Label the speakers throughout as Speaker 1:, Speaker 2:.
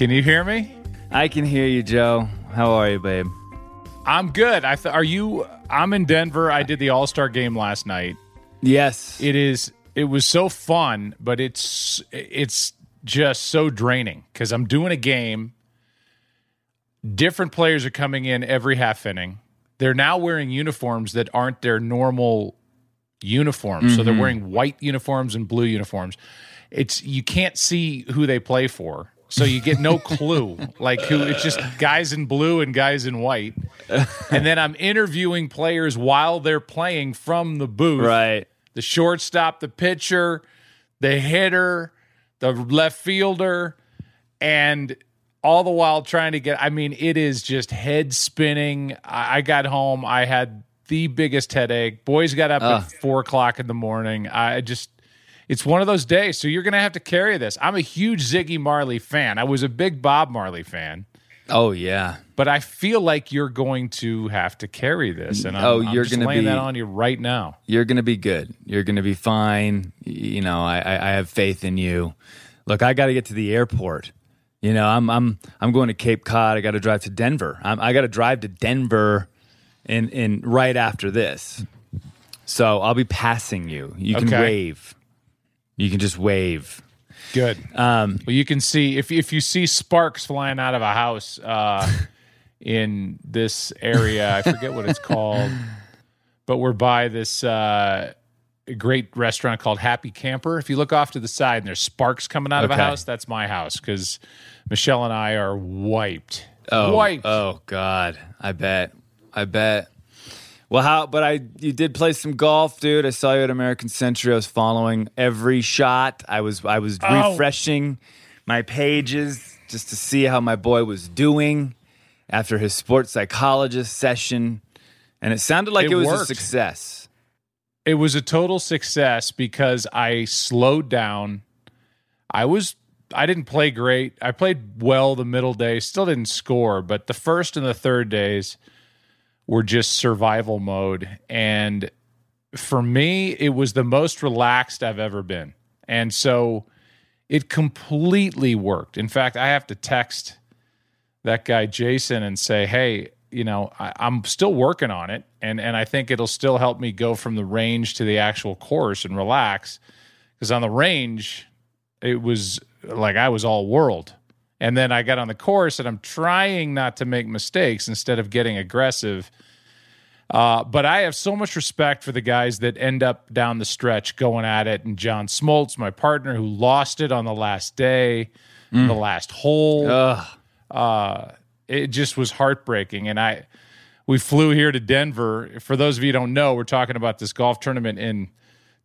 Speaker 1: Can you hear me?
Speaker 2: I can hear you, Joe. How are you, babe?
Speaker 1: I'm good. I th- are you? I'm in Denver. I did the All Star game last night.
Speaker 2: Yes.
Speaker 1: It is. It was so fun, but it's it's just so draining because I'm doing a game. Different players are coming in every half inning. They're now wearing uniforms that aren't their normal uniforms. So they're mm-hmm. wearing white uniforms and blue uniforms. It's you can't see who they play for. So you get no clue like who it's just guys in blue and guys in white. And then I'm interviewing players while they're playing from the booth
Speaker 2: right.
Speaker 1: the shortstop, the pitcher, the hitter, the left fielder, and all the while trying to get. I mean, it is just head spinning. I, I got home, I had the biggest headache. Boys got up
Speaker 2: Ugh.
Speaker 1: at four o'clock in the morning. I just. It's one of those days, so you're going to have to carry this. I'm a huge Ziggy Marley fan. I was a big Bob Marley fan,
Speaker 2: Oh yeah.
Speaker 1: but I feel like you're going to have to carry this. And I'm,
Speaker 2: Oh, you're
Speaker 1: just
Speaker 2: gonna
Speaker 1: laying
Speaker 2: be-
Speaker 1: that on you right now.
Speaker 2: You're gonna be good. You're gonna be fine. You know, I, I, I have faith in you. Look, I got to get to the airport. You know, I'm I'm I'm going to Cape Cod. I got to drive to Denver. I'm, I got to drive to Denver, in in right after this. So I'll be passing you. You can
Speaker 1: Okay.
Speaker 2: wave. You can just wave.
Speaker 1: Good.
Speaker 2: Um,
Speaker 1: Well, you can see if if you see sparks flying out of a house uh, in this area, I forget what it's called, but we're by this uh, great restaurant called Happy Camper. If you look off to the side and there's sparks coming out of a house, that's my house because Michelle and I are wiped.
Speaker 2: Oh,
Speaker 1: wiped.
Speaker 2: oh God, I bet, I bet. Well, how? But I, you did play some golf, dude. I saw you at American Century. I was following every shot. I was, I was
Speaker 1: Oh.
Speaker 2: refreshing my pages just to see how my boy was doing after his sports psychologist session, and it sounded like
Speaker 1: It
Speaker 2: it, was a success.
Speaker 1: It was a total success because I slowed down. I was I didn't play great. I played well the middle day, still didn't score, but the first and the third days were just survival mode and for me it was the most relaxed I've ever been. And so it completely worked. In fact, I have to text that guy Jason and say, "Hey, you know, I, I'm still working on it, and and I think it'll still help me go from the range to the actual course and relax. Because on the range, it was like I was all world, and then I got on the course, and I'm trying not to make mistakes instead of getting aggressive. Uh, but I have so much respect for the guys that end up down the stretch going at it. And John Smoltz, my partner, who lost it on the last day, the last hole
Speaker 2: Ugh.
Speaker 1: uh, it just was heartbreaking. And I, we flew here to Denver. For those of you who don't know, we're talking about this golf tournament in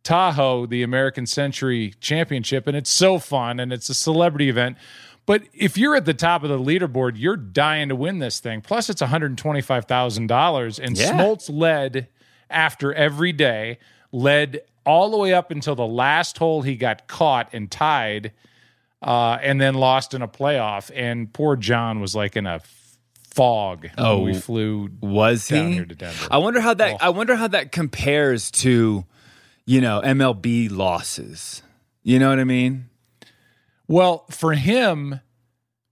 Speaker 1: Tahoe, the American Century Championship, and it's so fun and it's a celebrity event. But if you're at the top of the leaderboard, you're dying to win this thing. Plus, it's $125,000. And
Speaker 2: Yeah.
Speaker 1: Smoltz led after every day, led all the way up until the last hole he got caught and tied uh, and then lost in a playoff. And poor John was like in a fog.
Speaker 2: Oh,
Speaker 1: when we flew.
Speaker 2: Was
Speaker 1: down
Speaker 2: he?
Speaker 1: here to Denver.
Speaker 2: I wonder how that.
Speaker 1: Oh.
Speaker 2: I wonder how that compares to, you know, MLB losses. You know what I mean?
Speaker 1: Well, for him,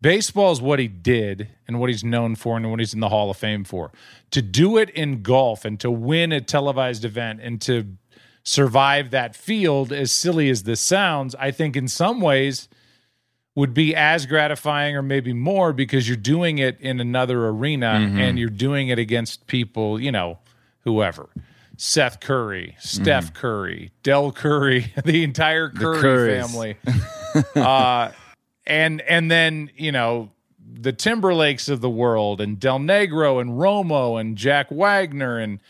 Speaker 1: Baseball is what he did and what he's known for and what he's in the Hall of Fame for. To do it in golf and to win a televised event and to survive that field, as silly as this sounds, I think in some ways would be as gratifying or maybe more because you're doing it in another arena mm-hmm. and you're doing it against people, you know, whoever. Seth Curry, Steph mm-hmm. Curry, Dell Curry, the entire Curry
Speaker 2: Currys.
Speaker 1: family. uh, and and then, you know, the Timberlakes of the world and Del Negro and Romo and Jack Wagner and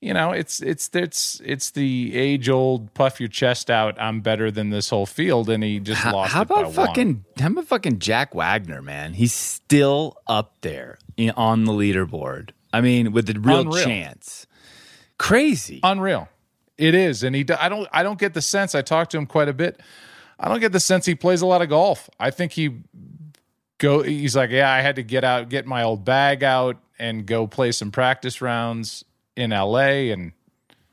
Speaker 1: you know, it's it's it's it's the age old puff your chest out. I'm better than this whole field, and he just
Speaker 2: How,
Speaker 1: lost.
Speaker 2: how about
Speaker 1: one.
Speaker 2: fucking how about fucking Jack Wagner, man? He's still up there on the leaderboard. I mean, with the real
Speaker 1: Unreal.
Speaker 2: chance. Crazy.
Speaker 1: unreal? It is, and he. I don't. I don't get the sense. I talked to him quite a bit. I don't get the sense he plays a lot of golf. I think he go. He's like, yeah, I had to get out, get my old bag out, and go play some practice rounds in L.A. And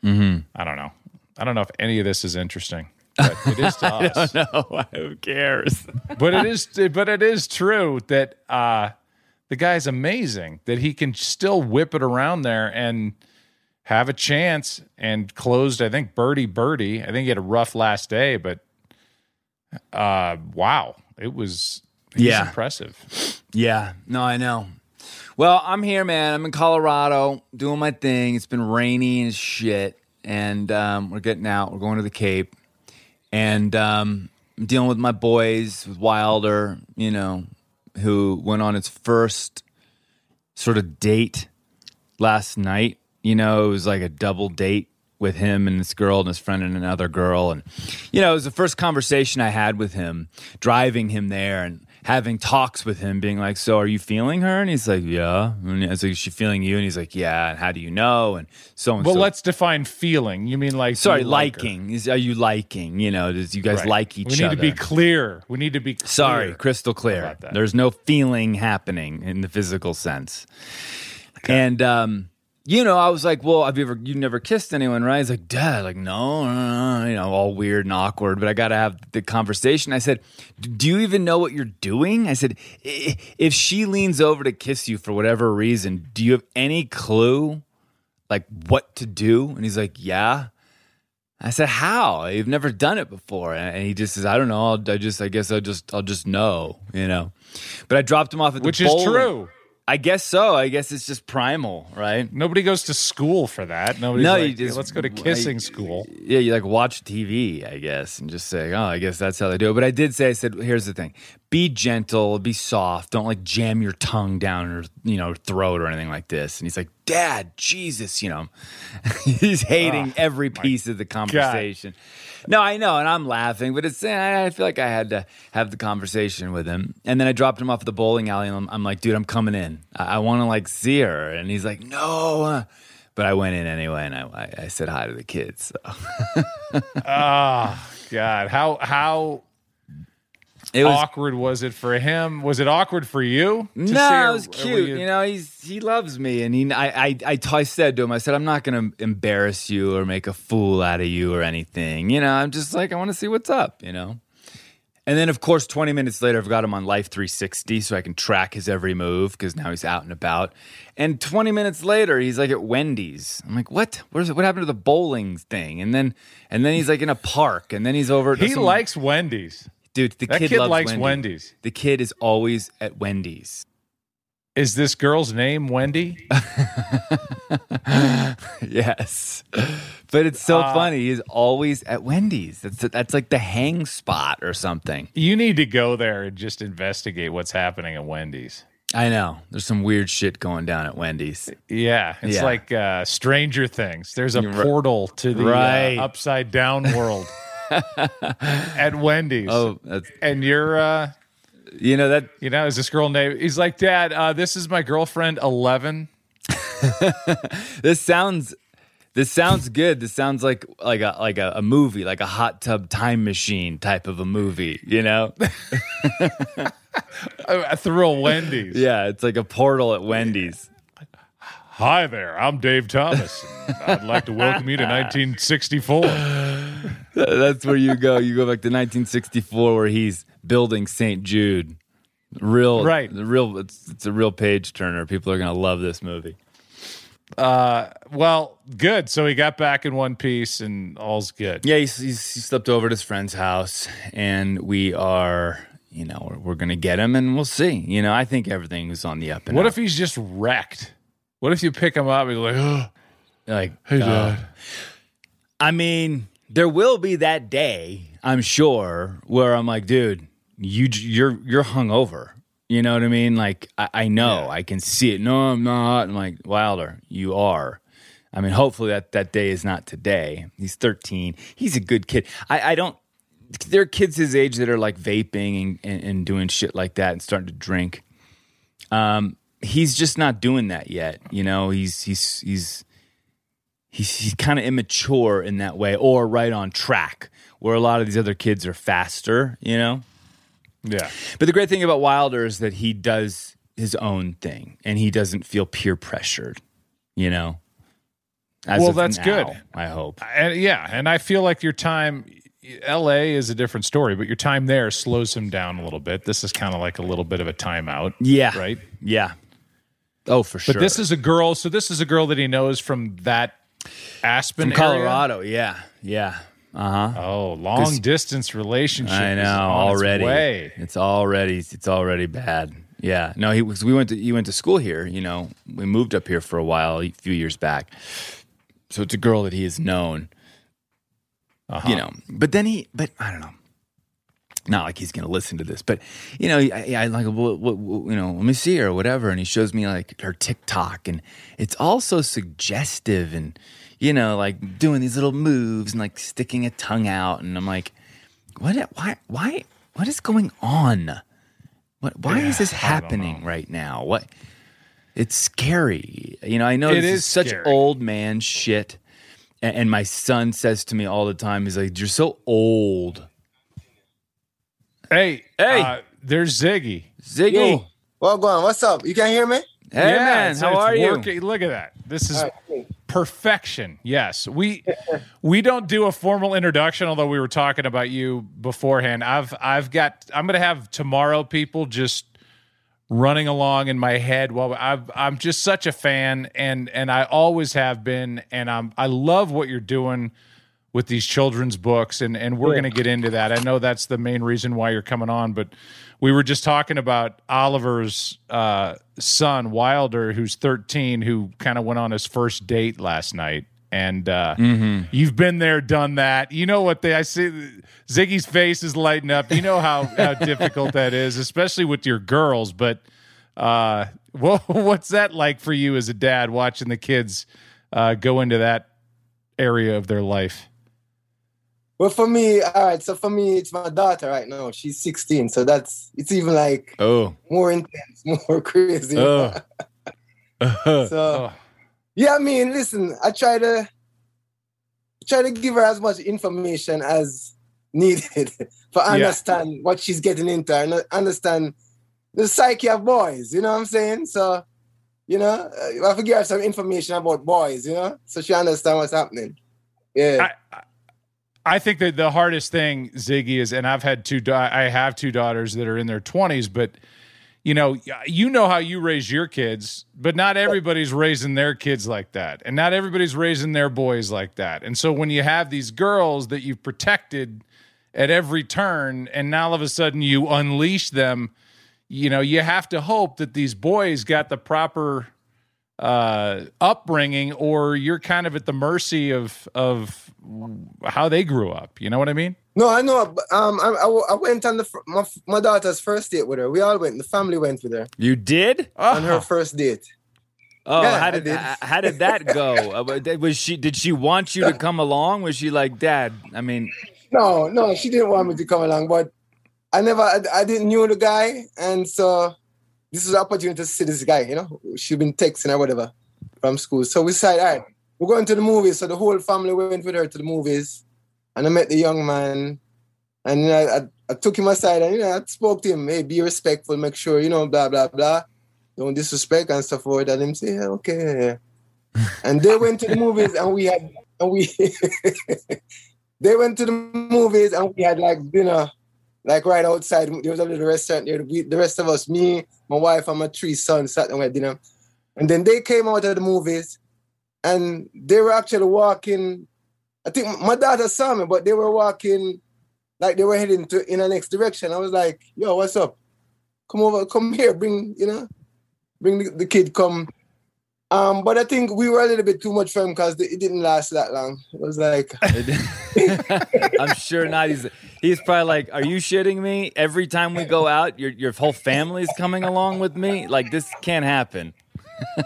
Speaker 2: Mm-hmm.
Speaker 1: I don't know. I don't know if any of this is interesting, but it is to us.
Speaker 2: no, who cares?
Speaker 1: but it is but it is true that uh the guy's amazing that he can still whip it around there and have a chance and closed i think birdie birdie i think he had a rough last day but uh wow it was it was
Speaker 2: Yeah.
Speaker 1: impressive
Speaker 2: Yeah, no, I know. Well, I'm here, man. I'm in Colorado doing my thing. It's been rainy and shit, and um, we're getting out. We're going to the Cape, and um, I'm dealing with my boys, with Wilder, you know, who went on its first sort of date last night. You know, it was like a double date with him and this girl and his friend and another girl. And, you know, it was the first conversation I had with him, driving him there and having talks with him, being like, So are you feeling her? And he's like, Yeah. And I was like, Is she feeling you? And he's like, Yeah. And how do you know? And so and so.
Speaker 1: well
Speaker 2: so.
Speaker 1: let's define feeling you mean like
Speaker 2: Sorry,
Speaker 1: like
Speaker 2: liking. Is, are you liking? You know, does you guys
Speaker 1: Right.
Speaker 2: like each other?
Speaker 1: we need
Speaker 2: other?
Speaker 1: to be clear we need to be clear.
Speaker 2: Sorry, crystal clear.
Speaker 1: about that.
Speaker 2: There's no feeling happening in the physical sense. And um, you know, I was like, "Well, have you ever you never kissed anyone, right?" He's like, "Dad, like no, no, no, no," you know, all weird and awkward. But I got to have the conversation. I said, "Do you even know what you're doing?" I said, "If she leans over to kiss you for whatever reason, do you have any clue, like what to do?" And he's like, "Yeah." I said, "How? You've never done it before." And he just says, "I don't know. I'll, I just, I guess, I'll just, I'll just know, you know." But I dropped him off at the
Speaker 1: which is true
Speaker 2: I guess so. I guess it's just primal, right?
Speaker 1: nobody goes to school for that nobody's
Speaker 2: No,
Speaker 1: like,
Speaker 2: you just-
Speaker 1: let's go to
Speaker 2: I-
Speaker 1: kissing school
Speaker 2: Yeah, you like watch TV, I guess, and just say, "Oh, I guess that's how they do it." But I did say, I said, "Here's the thing: be gentle, be soft. Don't like jam your tongue down her, you know, throat or anything like this." And he's like, "Dad, Jesus, you know." he's hating ah, every piece of the conversation. No, I know, and I'm laughing, but it's eh, I feel like I had to have the conversation with him. And then I dropped him off at the bowling alley, and I'm, I'm like, "Dude, I'm coming in. I, I want to like see her." And he's like, "No." uh," But I went in anyway, and I, I, I said hi to the kids. So.
Speaker 1: Oh God, how how
Speaker 2: It was
Speaker 1: awkward was it for him? Was it awkward for you?
Speaker 2: no,
Speaker 1: her?
Speaker 2: it was cute. You, know, he's he loves me, and he I I I, said to him, I said, I'm not going to embarrass you or make a fool out of you or anything. You know, I'm just like I want to see what's up. You know. And then, of course, 20 minutes later, I've got him on Life 360 so I can track his every move because now he's out and about. And 20 minutes later, he's like at Wendy's. I'm like, what? Where's it? What happened to the bowling thing? And then, and then he's like in a park. And then he's over. at
Speaker 1: he
Speaker 2: some-
Speaker 1: likes Wendy's.
Speaker 2: Dude. The
Speaker 1: that
Speaker 2: kid,
Speaker 1: likes
Speaker 2: Wendy.
Speaker 1: Wendy's.
Speaker 2: The kid is always at Wendy's.
Speaker 1: Is this girl's name Wendy?
Speaker 2: Yes, but it's so
Speaker 1: Uh,
Speaker 2: funny. He's always at Wendy's. That's that's like the hang spot or something.
Speaker 1: you need to go there and just investigate what's happening at Wendy's.
Speaker 2: I know. There's some weird shit going down at Wendy's.
Speaker 1: Yeah, it's
Speaker 2: Yeah.
Speaker 1: like uh, Stranger Things. There's a portal to the
Speaker 2: Right.
Speaker 1: uh, upside down world at Wendy's.
Speaker 2: Oh, that's
Speaker 1: and you're, uh,
Speaker 2: you know that
Speaker 1: you know, is this girl named? He's like, Dad, uh, this is my girlfriend, Eleven.
Speaker 2: this sounds this sounds good. This sounds like like a like a, a movie, like a hot tub time machine type of a movie. You know?
Speaker 1: Through a Wendy's.
Speaker 2: yeah, it's like a portal at Wendy's.
Speaker 1: Hi there, I'm Dave Thomas. I'd like to welcome you to 1964.
Speaker 2: That's where you go. You go back to 1964, where he's building St. Jude. Real,
Speaker 1: Right.
Speaker 2: The real. It's, it's a real page turner. People are gonna love this movie.
Speaker 1: Uh, well, good. So he got back in one piece, and all's good.
Speaker 2: Yeah, he's, he's, he slept over at his friend's house, and we are, you know, we're, we're gonna get him, and we'll see. You know, I think everything is on the up and
Speaker 1: What
Speaker 2: up.
Speaker 1: if he's just wrecked? What if you pick him up and you're like, oh,
Speaker 2: like,
Speaker 1: hey,
Speaker 2: uh,
Speaker 1: dad?
Speaker 2: I mean, there will be that day, I'm sure, where I'm like, dude, you you're you're hungover. You know what I mean? Like, I, I know, I can see it. No, I'm not. I'm like, Wilder, you are. I mean, hopefully that that day is not today. He's 13. He's a good kid. I, I don't. There are kids his age that are like vaping and, and, and doing shit like that and starting to drink. Um, he's just not doing that yet. You know, he's he's he's he's, he's kind of immature in that way or right on track where a lot of these other kids are faster, you know?
Speaker 1: Yeah.
Speaker 2: But the great thing about Wilder is that he does his own thing and he doesn't feel peer pressured, you know? As
Speaker 1: Well, that's
Speaker 2: now,
Speaker 1: good.
Speaker 2: I hope.
Speaker 1: And yeah, and I feel like your time LA is a different story, but your time there slows him down a little bit. This is kind of like a little bit of a timeout.
Speaker 2: Yeah.
Speaker 1: Right?
Speaker 2: Yeah. Oh, for sure.
Speaker 1: But this is a girl, so this is a girl that he knows from that Aspen
Speaker 2: from
Speaker 1: area?
Speaker 2: Colorado. Yeah. Yeah. Uh huh.
Speaker 1: Oh, long distance relationship.
Speaker 2: I know
Speaker 1: its
Speaker 2: already.
Speaker 1: way.
Speaker 2: It's already it's already bad. Yeah. No, he was. We went to he went to school here. You know, we moved up here for a while, a few years back. So it's a girl that he has known.
Speaker 1: Uh-huh.
Speaker 2: You know, but then he. But I don't know. Not like he's going to listen to this, but you know, I, I like, what, what, you know, let me see her or whatever, and he shows me like her TikTok, and it's all so suggestive, and you know, like doing these little moves and like sticking a tongue out, and I'm like, what? Why? Why? What is going on? What? Why is this happening right now? What? It's scary. You know, I know
Speaker 1: It
Speaker 2: this
Speaker 1: is
Speaker 2: is such old man shit, and, and my son says to me all the time, he's like, "You're so old."
Speaker 1: Hey,
Speaker 2: Hey.
Speaker 1: uh, there's Ziggy.
Speaker 2: Ziggy.
Speaker 3: Yo, what going? What's up? You can't hear me?
Speaker 2: Hey
Speaker 1: Yeah,
Speaker 2: man, how
Speaker 1: it's
Speaker 2: are you?
Speaker 1: Look at that. This is
Speaker 3: All right.
Speaker 1: perfection. Yes, we we don't do a formal introduction, although we were talking about you beforehand. I've I've got. I'm going to have tomorrow people just running along in my head while I've, I'm just such a fan, and and I always have been, and I'm I love what you're doing with these children's books and and we're going to get into that. I know that's the main reason why you're coming on, but we were just talking about Oliver's uh, son Wilder who's 13 who kind of went on his first date last night. And uh, you've been there, done that. You know what they? I see Ziggy's face is lighting up. You know how, how difficult that is, especially with your girls. But uh, what's that like for you as a dad watching the kids uh, go into that area of their life?
Speaker 3: Well, for me, all right. So for me, it's my daughter right now. She's 16, so that's it's even like
Speaker 2: Oh.
Speaker 3: more intense, more crazy.
Speaker 2: Oh.
Speaker 3: so
Speaker 1: Oh,
Speaker 3: yeah, I mean, listen, I try to try to give her as much information as needed for understand what she's getting into and understand the psyche of boys. You know what I'm saying? So, you know, uh, I have to give her some information about boys. You know, so she understand what's happening. Yeah.
Speaker 1: I, I- I think that the hardest thing, Ziggy, is, and I've had two, I have two daughters that are in their twenties, but you know, you know how you raise your kids, but not everybody's raising their kids like that, and not everybody's raising their boys like that. And so when you have these girls that you've protected at every turn, and now all of a sudden you unleash them, you know, you have to hope that these boys got the proper uh, upbringing, or you're kind of at the mercy of of how they grew up. You know what I mean?
Speaker 3: No, I know. Um, I, I, I went on the my, my daughter's first date with her. We all went. The family went with her
Speaker 2: You did?
Speaker 3: on her first date.
Speaker 2: Oh,
Speaker 3: Yeah,
Speaker 2: how did,
Speaker 3: did.
Speaker 2: h- how did that go? Uh, Was she did she want you to come along? Was she like, "Dad, I mean,
Speaker 3: No, no, she didn't want me to come along, but I never, I, I didn't knew the guy, and so this is an opportunity to see this guy. You know, she'd been texting or whatever from school. So we said, all right, we're going to the movies. So the whole family went with her to the movies, and I met the young man, and know, I, I took him aside and you know, I spoke to him. Hey, be respectful, make sure you know, blah blah blah, don't disrespect and stuff like that. And him say, yeah, okay, and they went to the movies, and we had, and we. they went to the movies and we had like dinner like right outside. There was a little restaurant there. We, the rest of us, me, my wife, and my three sons, sat down at dinner. And then they came out of the movies, and they were actually walking. I think my daughter saw me, but they were walking like they were heading to in the next direction. I was like, "Yo, what's up? Come over, come here, bring you know, bring the, the kid, come." Um, but I think we were a little bit too much for him because it didn't last that long. It was like,
Speaker 2: I'm sure not. He's he's probably like, "Are you shitting me? Every time we go out, your your whole family's coming along with me. Like this can't happen."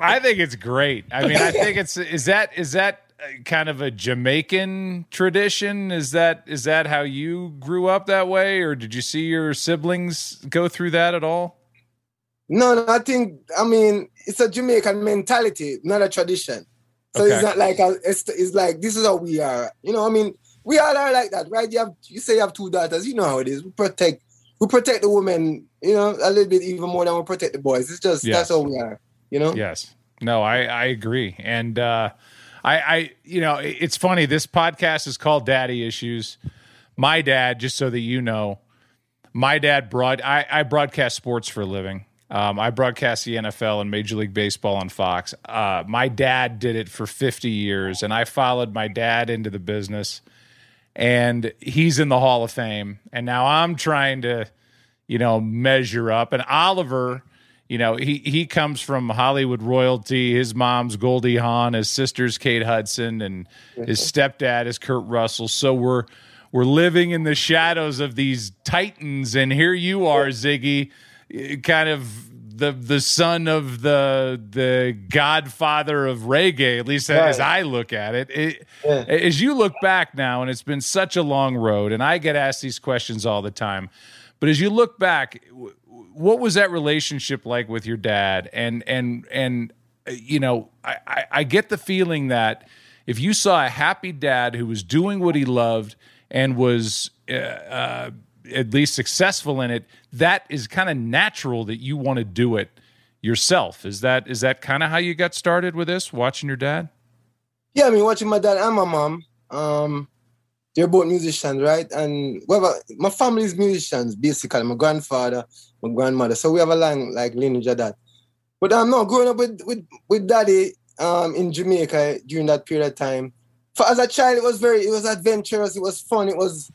Speaker 1: I think it's great. I mean, I think it's is that is that kind of a Jamaican tradition? Is that is that how you grew up that way, or did you see your siblings go through that at all?
Speaker 3: No, no, I think I mean it's a Jamaican mentality, not a tradition. So okay. it's not like a, it's, it's like this is how we are. You know, I mean, we all are like that, right? You have you say you have two daughters, you know how it is. We protect we protect the women, you know, a little bit even more than we protect the boys. It's just yes. that's how we are, you know?
Speaker 1: Yes. No, I I agree. And uh I I you know, it's funny this podcast is called Daddy Issues. My dad, just so that you know, my dad brought I, I broadcast sports for a living. Um, I broadcast the NFL and Major League Baseball on Fox. Uh, my dad did it for 50 years, and I followed my dad into the business. And he's in the Hall of Fame. And now I'm trying to, you know, measure up. And Oliver, you know, he he comes from Hollywood royalty. His mom's Goldie Hawn, his sister's Kate Hudson, and his stepdad is Kurt Russell. So we're we're living in the shadows of these titans, and here you are, Ziggy kind of the the son of the the godfather of reggae at least right. as i look at it, it yeah. as you look back now and it's been such a long road and i get asked these questions all the time but as you look back what was that relationship like with your dad and and and you know i i, I get the feeling that if you saw a happy dad who was doing what he loved and was uh, uh, at least successful in it, that is kind of natural that you want to do it yourself. Is that is that kind of how you got started with this? Watching your dad?
Speaker 3: Yeah, I mean, watching my dad and my mom. Um, they're both musicians, right? And well, my family's musicians, basically. My grandfather, my grandmother. So we have a long like lineage of that. But I'm um, not growing up with with with daddy um in Jamaica during that period of time. For as a child, it was very, it was adventurous, it was fun, it was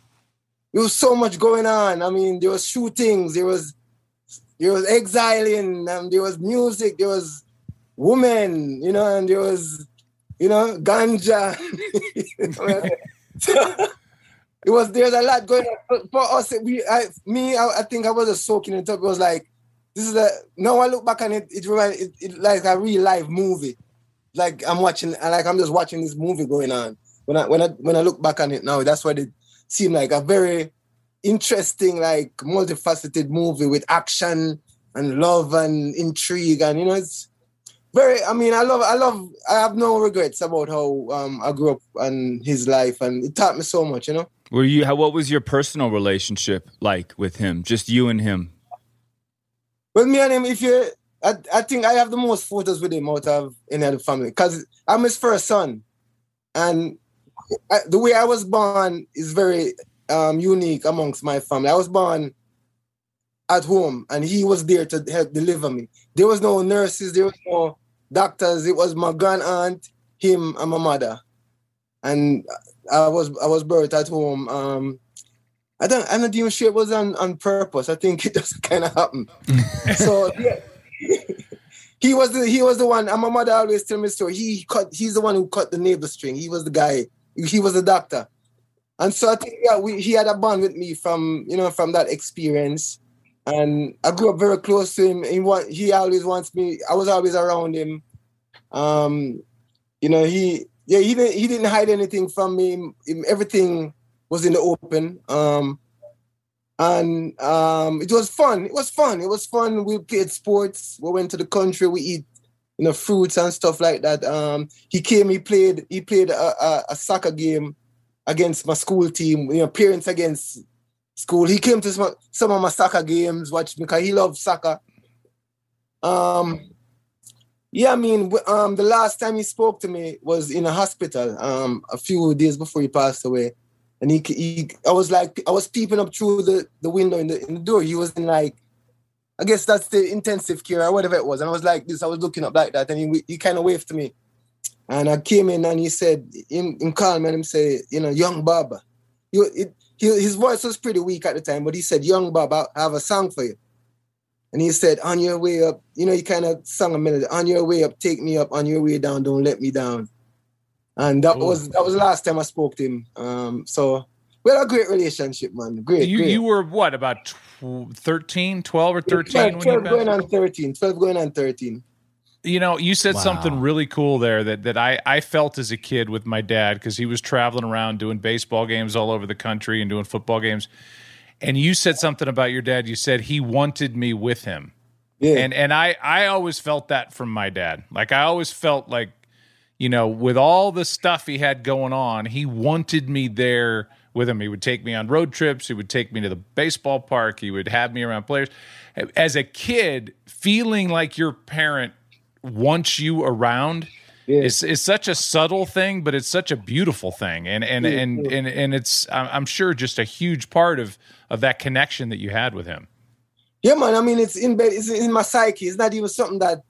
Speaker 3: there was so much going on. I mean, there was shootings, there was there was exiling, um, there was music, there was women, you know, and there was, you know, ganja. so, it was there's a lot going on. For us, we I me, I, I think I was just soaking it up. It was like this is a now I look back on it, it reminds it, it like a real life movie. Like I'm watching like I'm just watching this movie going on. When I when I when I look back on it now, that's what it seemed like a very interesting, like multifaceted movie with action and love and intrigue, and you know, it's very. I mean, I love, I love, I have no regrets about how um, I grew up and his life, and it taught me so much, you know.
Speaker 2: Were you? How, what was your personal relationship like with him? Just you and him.
Speaker 3: With me and him, if you, I, I think I have the most photos with him out of any other family because I'm his first son, and I, the way I was born is very um, unique amongst my family. I was born at home, and he was there to help deliver me. There was no nurses, there was no doctors. It was my grand aunt, him, and my mother. And I was I was birthed at home. Um, I don't I'm not even sure it was on, on purpose. I think it just kind of happened. so yeah. he was the he was the one. And my mother always tell me story. He cut. He's the one who cut the navel string. He was the guy he was a doctor. And so I think yeah, we, he had a bond with me from, you know, from that experience. And I grew up very close to him. He want, he always wants me, I was always around him. Um, you know, he yeah, he didn't he didn't hide anything from me. Everything was in the open. Um, and um, it was fun. It was fun. It was fun. We played sports. We went to the country. We eat you know, fruits and stuff like that. Um, he came, he played, he played a, a, a, soccer game against my school team, you know, parents against school. He came to some, some of my soccer games, watched me because he loves soccer. Um, yeah, I mean, um, the last time he spoke to me was in a hospital, um, a few days before he passed away. and he, he I was like I was peeping up through the, the window in the in the door. He was in like I guess that's the intensive care or whatever it was. And I was like this, I was looking up like that, and he he kind of waved to me. And I came in and he said, in, in calm and him say, you know, young Bob. You, it, he, his voice was pretty weak at the time, but he said, young Bob, I have a song for you. And he said, on your way up, you know, he kind of sung a melody, on your way up, take me up, on your way down, don't let me down. And that Ooh. was that was the last time I spoke to him. Um, so we had a great relationship, man. Great.
Speaker 1: You,
Speaker 3: great.
Speaker 1: you were what, about 13, 12 or 13?
Speaker 3: 12, 12 going on 13. 12 going on 13.
Speaker 1: You know, you said wow. something really cool there that, that I, I felt as a kid with my dad because he was traveling around doing baseball games all over the country and doing football games. And you said something about your dad. You said he wanted me with him. Yeah. And and I I always felt that from my dad. Like I always felt like, you know, with all the stuff he had going on, he wanted me there with him. He would take me on road trips. He would take me to the baseball park. He would have me around players. As a kid, feeling like your parent wants you around yeah. is is such a subtle thing, but it's such a beautiful thing, and and yeah, and, yeah. and and it's I'm sure just a huge part of of that connection that you had with him.
Speaker 3: Yeah, man. I mean, it's in bed. It's in my psyche. It's not even something that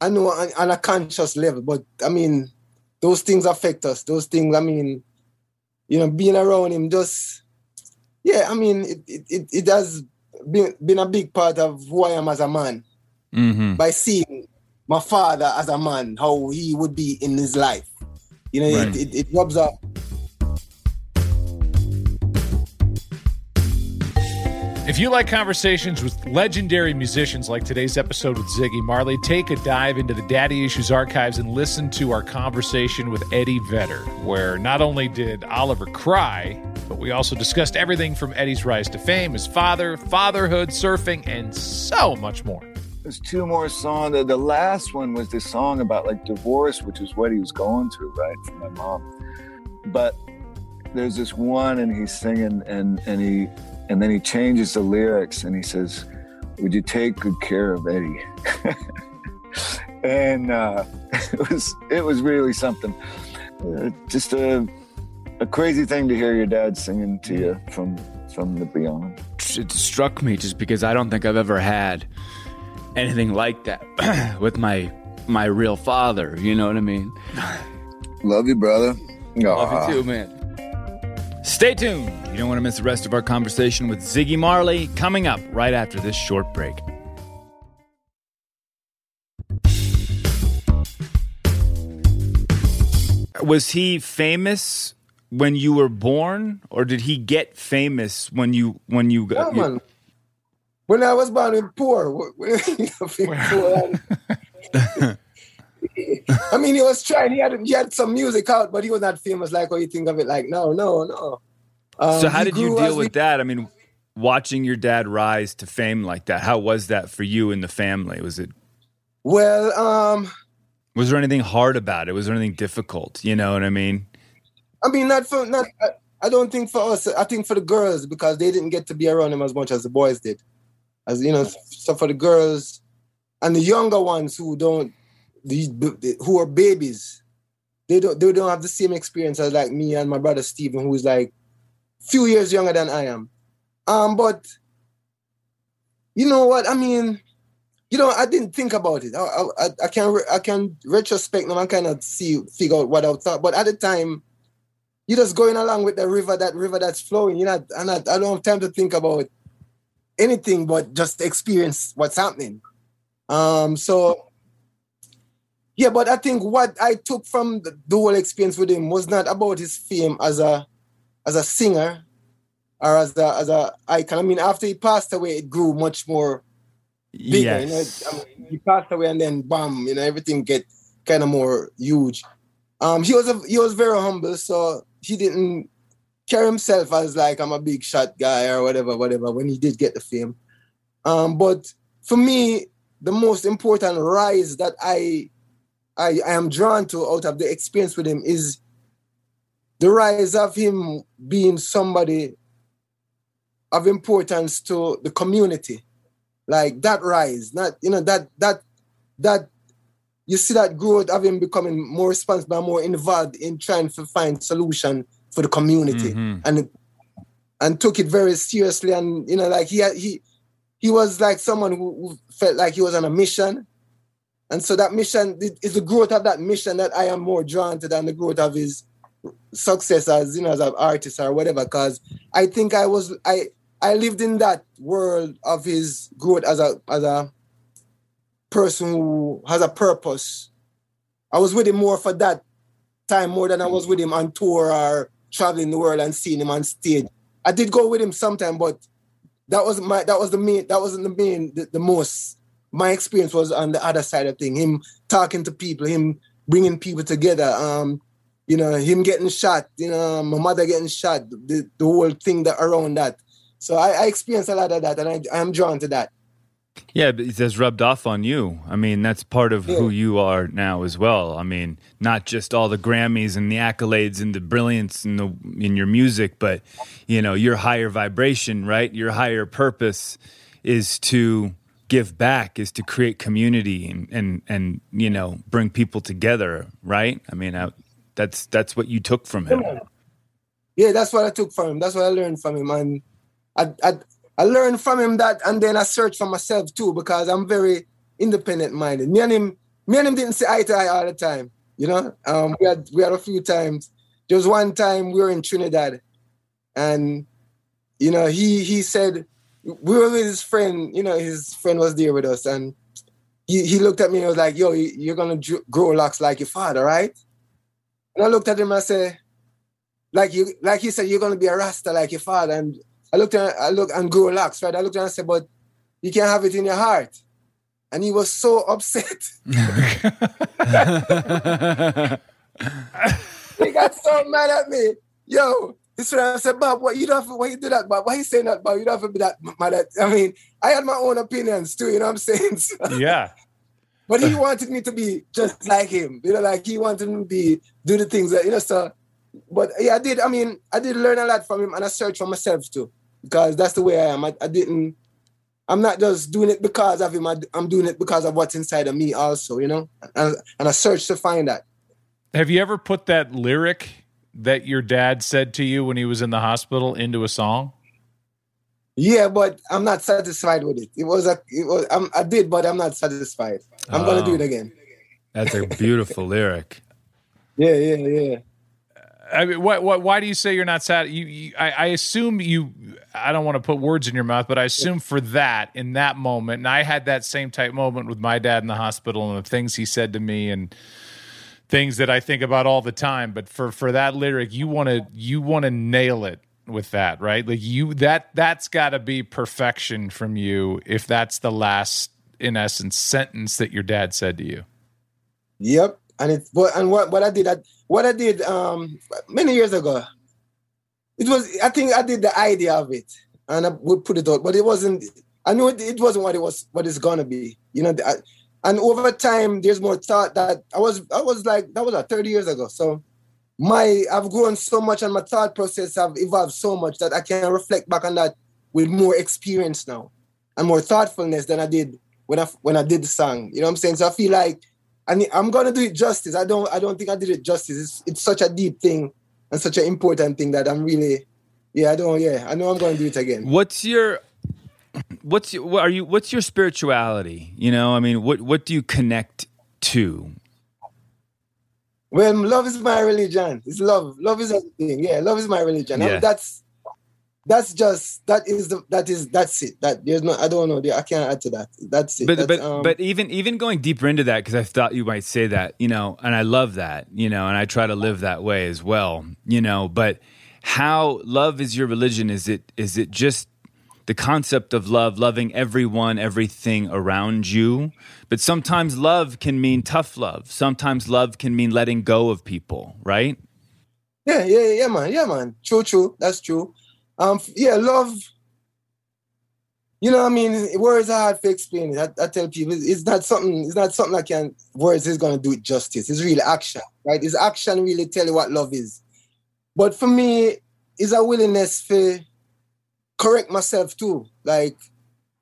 Speaker 3: I know on, on a conscious level, but I mean, those things affect us. Those things. I mean, you know, being around him just, yeah. I mean, it it it, has been been a big part of who I am as a man mm-hmm. by seeing my father as a man, how he would be in his life. You know, right. it, it, it rubs up.
Speaker 1: If you like conversations with legendary musicians like today's episode with Ziggy Marley, take a dive into the Daddy Issues archives and listen to our conversation with Eddie Vedder, where not only did Oliver cry, but we also discussed everything from Eddie's rise to fame, his father, fatherhood, surfing, and so much more.
Speaker 4: There's two more songs. The, the last one was this song about like divorce, which is what he was going through, right, from my mom. But there's this one, and he's singing, and and he and then he changes the lyrics, and he says, "Would you take good care of Eddie?" and uh, it was it was really something. Uh, just a a crazy thing to hear your dad singing to you from from the beyond.
Speaker 2: It struck me just because I don't think I've ever had anything like that with my my real father. You know what I mean?
Speaker 4: Love you, brother.
Speaker 2: Love you too, man. Stay tuned. You don't want to miss the rest of our conversation with Ziggy Marley coming up right after this short break. Was he famous when you were born, or did he get famous when you when you got?
Speaker 3: Yeah, when I was born in poor, poor I mean, he was trying. He had he had some music out, but he was not famous like what you think of it. Like, no, no, no.
Speaker 2: Um, so how did you deal with we, that? I mean, watching your dad rise to fame like that. How was that for you and the family? Was it?
Speaker 3: Well, um,
Speaker 2: was there anything hard about it? Was there anything difficult? You know what I mean?
Speaker 3: I mean, not for not. I, I don't think for us. I think for the girls because they didn't get to be around him as much as the boys did as you know so for the girls and the younger ones who don't these who are babies they don't they don't have the same experience as like me and my brother Stephen who's like few years younger than I am. Um but you know what? I mean you know I didn't think about it. I I, I can I can retrospect now and of see figure out what I thought. But at the time you're just going along with the river that river that's flowing. You know and I, I don't have time to think about anything but just experience what's happening. Um, so yeah, but I think what I took from the, the whole experience with him was not about his fame as a as a singer or as a as a icon. I mean, after he passed away, it grew much more bigger. Yes. You know, I mean, he passed away and then bam, you know, everything get kind of more huge. Um, he was a, he was very humble, so he didn't carry himself as like I'm a big shot guy or whatever, whatever, when he did get the fame. Um, but for me, the most important rise that I, I I am drawn to out of the experience with him is the rise of him being somebody of importance to the community. Like that rise, not you know, that that that you see that growth of him becoming more responsible, more involved in trying to find solution for for the community, mm-hmm. and and took it very seriously. And you know, like he he he was like someone who, who felt like he was on a mission, and so that mission is the growth of that mission that I am more drawn to than the growth of his success as you know as an artist or whatever. Because I think I was I I lived in that world of his growth as a as a person who has a purpose. I was with him more for that time more than I was with him on tour or traveling the world and seeing him on stage. I did go with him sometime, but that was my that was the main that wasn't the main the, the most my experience was on the other side of thing. Him talking to people, him bringing people together. Um, you know, him getting shot. You know, my mother getting shot. The, the whole thing that around that. So I, I experienced a lot of that, and I, I'm drawn to that.
Speaker 2: Yeah, but it has rubbed off on you. I mean, that's part of yeah. who you are now as well. I mean, not just all the Grammys and the accolades and the brilliance in the in your music, but you know, your higher vibration, right? Your higher purpose is to give back, is to create community and and and you know, bring people together, right? I mean, I, that's that's what you took from him.
Speaker 3: Yeah, that's what I took from him. That's what I learned from him, and I, I I learned from him that, and then I searched for myself too because I'm very independent minded. Me and him, me and him didn't say eye to eye all the time. You know, um, we had we had a few times. There was one time we were in Trinidad, and you know he he said we were with his friend. You know, his friend was there with us, and he, he looked at me and was like, "Yo, you're gonna grow locks like your father, right?" And I looked at him and I said, "Like you, like he said, you're gonna be a rasta like your father." And I looked at I looked and grew relaxed, right? I looked at him and I said, but you can't have it in your heart. And he was so upset. he got so mad at me. Yo, this one I said, Bob, what you don't have to, why you do that, Bob? Why you saying that, Bob? You don't have to be that mad at I mean, I had my own opinions too, you know what I'm saying? So,
Speaker 1: yeah.
Speaker 3: But he wanted me to be just like him. You know, like he wanted me to be do the things that, you know, so but yeah, I did. I mean, I did learn a lot from him and I searched for myself too because that's the way I am. I, I didn't. I'm not just doing it because of him. I, am doing it because of what's inside of me, also. You know, and, and I searched to find that.
Speaker 1: Have you ever put that lyric that your dad said to you when he was in the hospital into a song?
Speaker 3: Yeah, but I'm not satisfied with it. It was a, it was. I'm, i did, but I'm not satisfied. I'm oh, gonna do it oh. again.
Speaker 2: That's a beautiful lyric.
Speaker 3: Yeah, yeah, yeah.
Speaker 1: I mean, what, what, why do you say you're not sad? You, you I, I, assume you. I don't want to put words in your mouth, but I assume for that in that moment, and I had that same type moment with my dad in the hospital and the things he said to me and things that I think about all the time. But for for that lyric, you want to you want to nail it with that, right? Like you that that's got to be perfection from you if that's the last, in essence, sentence that your dad said to you.
Speaker 3: Yep, and it's what and what what I did. I, what I did um, many years ago, it was I think I did the idea of it and I would put it out, but it wasn't. I knew it, it wasn't what it was what it's gonna be. You know, and over time, there's more thought that I was I was like that was like 30 years ago. So my I've grown so much and my thought process have evolved so much that I can reflect back on that with more experience now and more thoughtfulness than I did when I when I did the song. You know what I'm saying? So I feel like and I'm gonna do it justice. I don't I don't think I did it justice. It's, it's such a deep thing and such an important thing that I'm really yeah, I don't yeah, I know I'm gonna do it again.
Speaker 2: What's your what's your, what are you what's your spirituality? You know, I mean, what what do you connect to?
Speaker 3: Well, love is my religion. It's love. Love is everything. Yeah, love is my religion. Yeah. I mean, that's that's just that is the that is that's it. That there's no I don't know. I can't add to that. That's it.
Speaker 2: But
Speaker 3: that's,
Speaker 2: but
Speaker 3: um,
Speaker 2: but even even going deeper into that because I thought you might say that you know, and I love that you know, and I try to live that way as well. You know, but how love is your religion? Is it is it just the concept of love, loving everyone, everything around you? But sometimes love can mean tough love. Sometimes love can mean letting go of people, right?
Speaker 3: Yeah, yeah, yeah, man. Yeah, man. True, true. That's true. Um, yeah, love. You know, I mean, words are hard to explain. I, I tell people it's not something. It's not something I can. Words is to do it justice. It's really action, right? It's action really tell you what love is. But for me, it's a willingness to correct myself too. Like,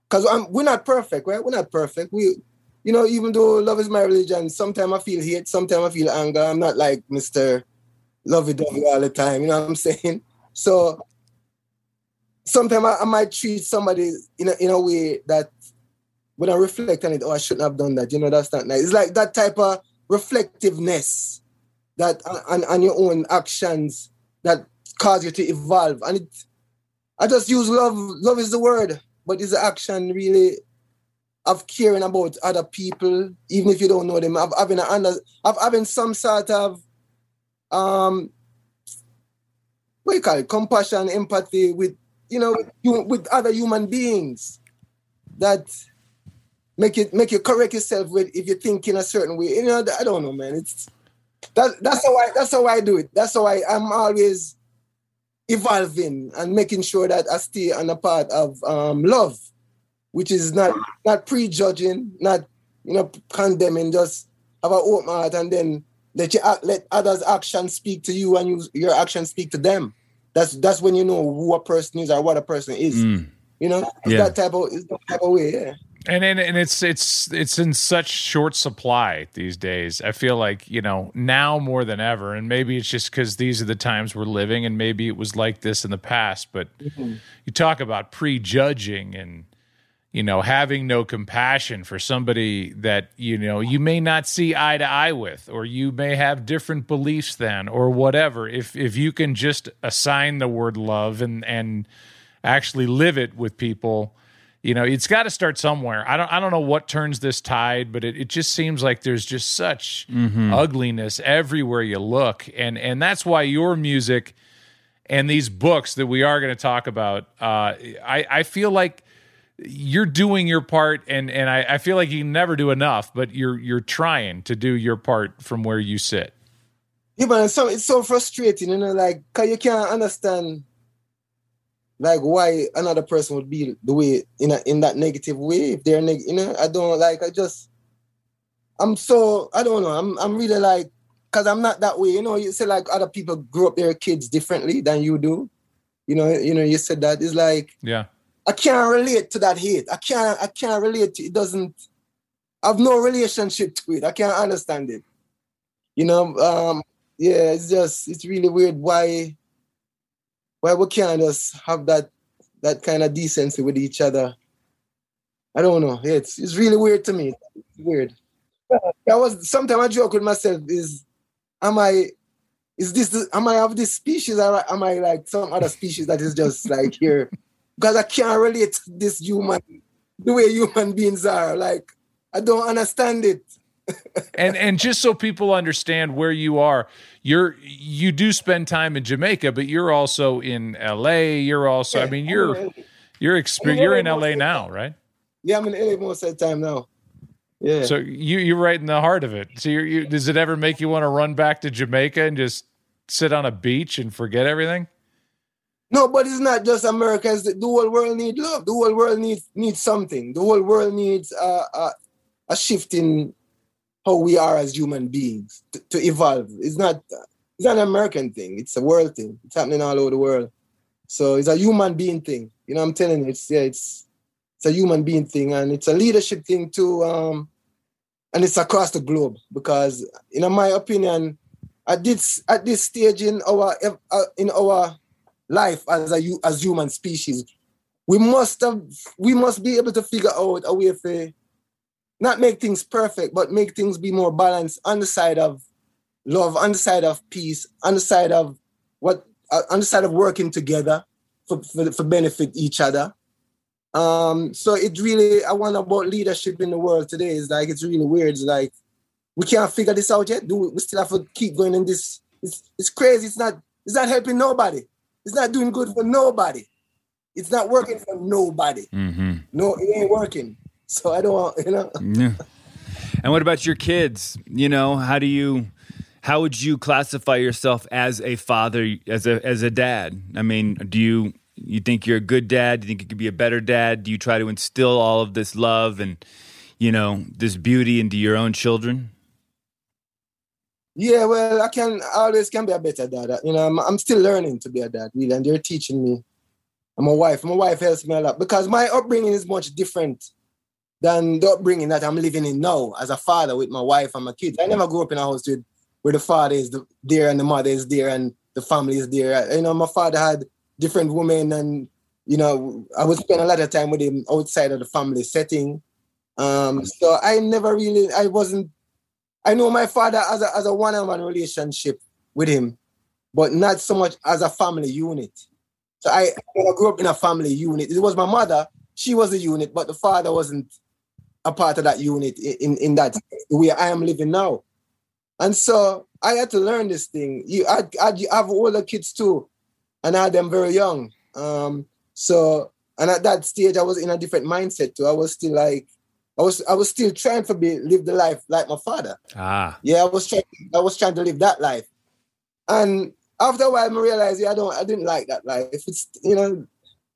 Speaker 3: because we're not perfect, right? We're not perfect. We, you know, even though love is my religion, sometimes I feel hate, sometimes I feel anger. I'm not like Mr lovey dovey all the time. You know what I'm saying? So sometimes I, I, might treat somebody in a, in a way that when I reflect on it, oh, I shouldn't have done that. You know, that's not nice. It's like that type of reflectiveness that on, on your own actions that cause you to evolve. And it, I just use love. Love is the word, but is the action really of caring about other people, even if you don't know them, of having a under, of having some sort of um what you call it, compassion, empathy with you know with, with other human beings that make it make you correct yourself with if you think in a certain way. You know, I don't know, man. It's that that's how I that's how I do it. That's how I I'm always evolving and making sure that I stay on a part of um, love, which is not not prejudging, not you know condemning, just have an open heart and then let you let others' actions speak to you and you, your actions speak to them. That's that's when you know who a person is or what a person is. Mm. You know, it's yeah. that type of it's that type of way, yeah
Speaker 1: and, and and it's it's it's in such short supply these days. I feel like you know now more than ever, and maybe it's just because these are the times we're living, and maybe it was like this in the past. But mm-hmm. you talk about prejudging and you know having no compassion for somebody that you know you may not see eye to eye with, or you may have different beliefs than, or whatever. If if you can just assign the word love and and actually live it with people you know it's got to start somewhere. I don't i don't know what turns this tide but it, it just seems like there's just such mm-hmm. ugliness everywhere you look. And and that's why your music and these books that we are going to talk about uh, i i feel like you're doing your part and and I, I feel like you never do enough but you're you're trying to do your part from where you sit.
Speaker 3: Yeah but it's so it's so frustrating you know like cause you can't understand like why another person would be the way in a, in that negative way if they're neg- you know? I don't like I just I'm so I don't know. I'm I'm really like because I'm not that way you know? You say like other people grow up their kids differently than you do. You know you know you said that. It's like
Speaker 1: yeah.
Speaker 3: I can't relate to that hate. I can't I can't relate to it doesn't I have no relationship to it. I can't understand it. You know um yeah it's just it's really weird why why we can't just have that that kind of decency with each other? I don't know. It's it's really weird to me. It's weird. I was sometimes I joke with myself is am I is this am I of this species or am I like some other species that is just like here? Because I can't relate this human the way human beings are. Like I don't understand it.
Speaker 1: And and just so people understand where you are, you're you do spend time in Jamaica, but you're also in LA. You're also, yeah, I mean, you're you're exper- you're in LA now, right?
Speaker 3: Yeah, I'm in LA most of the time now. Yeah.
Speaker 1: So you you're right in the heart of it. So you does it ever make you want to run back to Jamaica and just sit on a beach and forget everything?
Speaker 3: No, but it's not just Americans. The, the whole world needs love. The whole world needs needs something. The whole world needs uh, uh, a shift in how we are as human beings to, to evolve. It's not it's not an American thing. It's a world thing. It's happening all over the world. So it's a human being thing. You know, I'm telling you, it's yeah, it's it's a human being thing, and it's a leadership thing too. Um, and it's across the globe because, in my opinion, at this at this stage in our in our life as a as human species, we must have we must be able to figure out a way for not make things perfect, but make things be more balanced on the side of love, on the side of peace, on the side of what, uh, on the side of working together for, for, for benefit each other. Um, so it really, I wonder about leadership in the world today. Is like it's really weird. It's like we can't figure this out yet. Do we, we still have to keep going in this? It's, it's crazy. It's not. It's not helping nobody. It's not doing good for nobody. It's not working for nobody. Mm-hmm. No, it ain't working. So I don't want, you know. Yeah.
Speaker 2: And what about your kids? You know, how do you how would you classify yourself as a father as a as a dad? I mean, do you you think you're a good dad? Do you think you could be a better dad? Do you try to instill all of this love and you know, this beauty into your own children?
Speaker 3: Yeah, well, I can I always can be a better dad. You know, I'm, I'm still learning to be a dad, really, and they're teaching me. And my wife, my wife helps me a lot because my upbringing is much different than the upbringing that I'm living in now as a father with my wife and my kids. I never grew up in a house with where the father is the, there and the mother is there and the family is there. You know, my father had different women and you know, I would spend a lot of time with him outside of the family setting. Um, so I never really, I wasn't, I know my father as a, as a one-on-one relationship with him, but not so much as a family unit. So I, I grew up in a family unit. It was my mother, she was a unit, but the father wasn't a part of that unit in, in that where I am living now. And so I had to learn this thing. You, I, I, I have older kids too, and I had them very young. Um, so, and at that stage, I was in a different mindset too. I was still like, I was, I was still trying to be live the life like my father.
Speaker 2: Ah,
Speaker 3: Yeah, I was trying, I was trying to live that life. And after a while, I realized, yeah, I don't, I didn't like that life. It's, you know,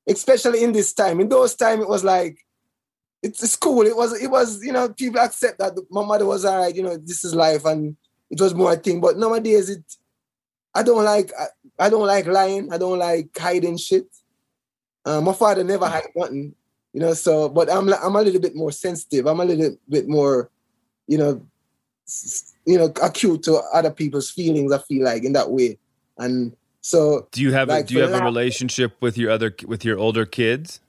Speaker 3: especially in this time. In those time, it was like, it's, it's cool. It was, it was, you know, people accept that my mother was all right. You know, this is life, and it was more a thing. But nowadays, it, I don't like, I, I don't like lying. I don't like hiding shit. Uh, my father never had nothing, you know. So, but I'm I'm a little bit more sensitive. I'm a little bit more, you know, you know, acute to other people's feelings. I feel like in that way, and so
Speaker 2: do you have a,
Speaker 3: Like
Speaker 2: do you have a relationship with your other with your older kids?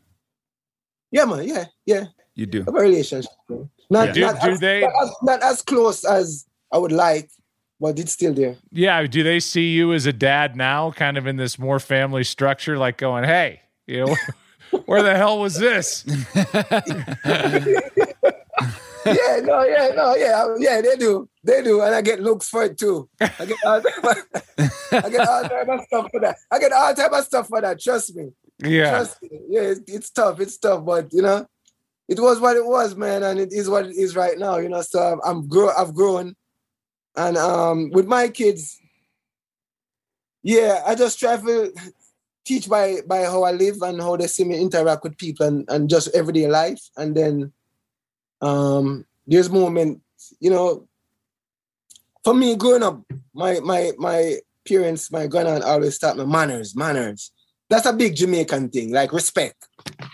Speaker 3: yeah, man, yeah, yeah,
Speaker 2: You do.
Speaker 3: I have a relationship. bro. Not,
Speaker 1: Do-
Speaker 3: not,
Speaker 1: do
Speaker 3: as,
Speaker 1: they-
Speaker 3: not, as, not as close as I would like, but it's still there.
Speaker 1: Yeah, do they see you as a dad now, kind of in this more family structure, like going, "Hey, you know, where the hell was this?"
Speaker 3: yeah, no, yeah, no, yeah, yeah, they do, they do, and I get looks for it too. I get all type of, I get all type of stuff for that. I get all type of stuff for that. Trust me.
Speaker 1: Yeah,
Speaker 3: Trust me. Yeah, it's, it's tough. It's tough, but you know, it was what it was, man, and it is what it is right now. You know, so I'm, grow. I've grown, and um, with my kids, yeah, I just try to teach by by how I live and how they see me interact with people and, and just everyday life, and then um, there's moments, you know. For me, growing up, my my my parents, my grandaunt always taught me manners, manners that's a big Jamaican thing, like respect.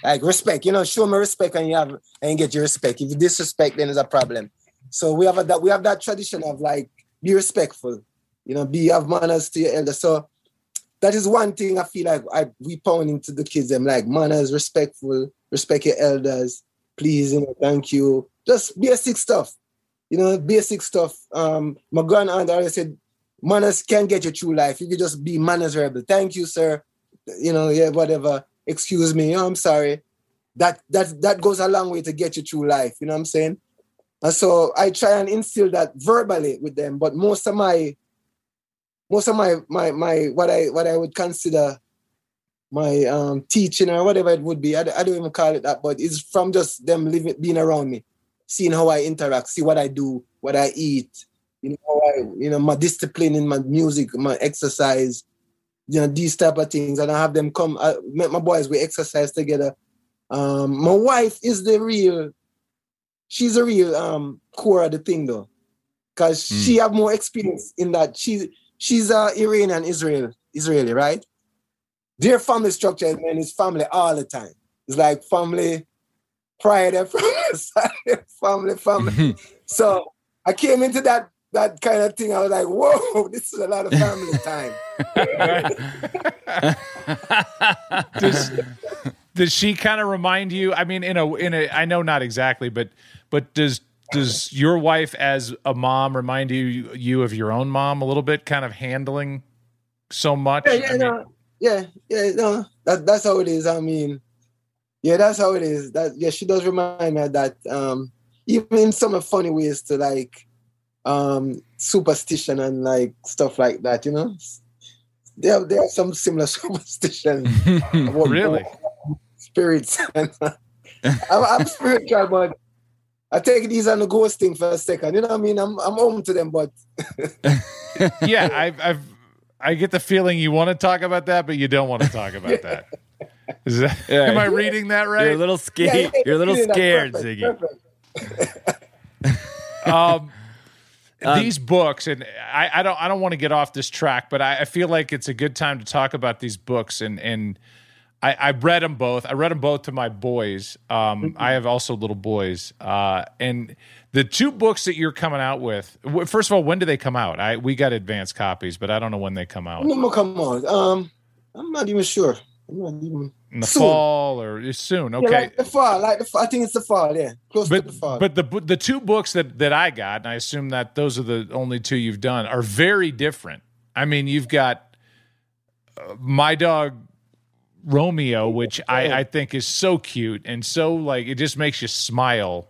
Speaker 3: Like respect, you know, show me respect and you have and you get your respect. If you disrespect, then there's a problem. So we have a, that we have that tradition of like be respectful, you know, be have manners to your elder. So that is one thing I feel like I we pound into the kids them like manners, respectful, respect your elders, please, you know, thank you. Just basic stuff. You know, basic stuff. Um my grandaunt always said manners can get you through life. You can just be manners. Thank you, sir you know, yeah, whatever. Excuse me, oh, I'm sorry. That that that goes a long way to get you through life. You know what I'm saying? And so I try and instill that verbally with them. But most of my most of my my my what I what I would consider my um teaching or whatever it would be. I, I don't even call it that, but it's from just them living being around me, seeing how I interact, see what I do, what I eat, you know, I, you know, my discipline in my music, my exercise, you know these type of things and i have them come i met my boys we exercise together. Um my wife is the real she's a real um core of the thing though because
Speaker 2: Mm.
Speaker 3: she have more experience in that. She she's uh iranian israel israeli right? Their family structure man is family all the time. It's like family pride and family family family. So i came into that that kind of thing i was like whoa this is a lot of family time
Speaker 1: does, does she kind of remind you? I mean, in a in a I know not exactly, but but does does your wife as a mom remind you you of your own mom a little bit, kind of handling so much?
Speaker 3: Yeah,
Speaker 1: I
Speaker 3: yeah,
Speaker 1: mean,
Speaker 3: no, yeah, yeah, no. That that's how it is. I mean, yeah, that's how it is. That yeah, she does remind me of that. Um, even in some funny ways to like um superstition and like stuff like that, you know. There, there are some similar superstitions
Speaker 1: really?
Speaker 3: spirits. I'm, I'm spiritual, but I take these on the ghost thing for a second. You know what I mean? I'm I'm home to them, but
Speaker 1: yeah, I've, I've I get the feeling you want to talk about that, but you don't want to talk about that. Is that
Speaker 2: Yeah.
Speaker 1: am I reading that
Speaker 2: You're
Speaker 1: right?
Speaker 2: a little
Speaker 3: Yeah,
Speaker 2: scared.
Speaker 3: yeah,
Speaker 2: You're a little scared,
Speaker 3: perfect,
Speaker 2: Ziggy.
Speaker 3: perfect.
Speaker 1: um,
Speaker 2: Um,
Speaker 1: these books, and I, I don't I don't want to get off this track, but I, I feel like it's a good time to talk about these books, and and I, I read them both. I read them both to my boys. Um,
Speaker 3: Mm-hmm.
Speaker 1: I have also little boys, uh, and the two books that you're coming out with. First of all, when do they come out? I we got advanced copies, but I don't know when they come out.
Speaker 3: Will come on. Um, I'm not even sure. I'm not even.
Speaker 1: In the
Speaker 3: soon.
Speaker 1: fall or soon?
Speaker 3: Yeah,
Speaker 1: Okay.
Speaker 3: like the fall, like the fall. I think it's the fall. Yeah, close to the
Speaker 1: but
Speaker 3: fall.
Speaker 1: but the the two books that that I got, and I assume that those are the only two you've done, are very different. I mean, you've got uh, my dog Romeo, which I, I think is so cute and so like it just makes you smile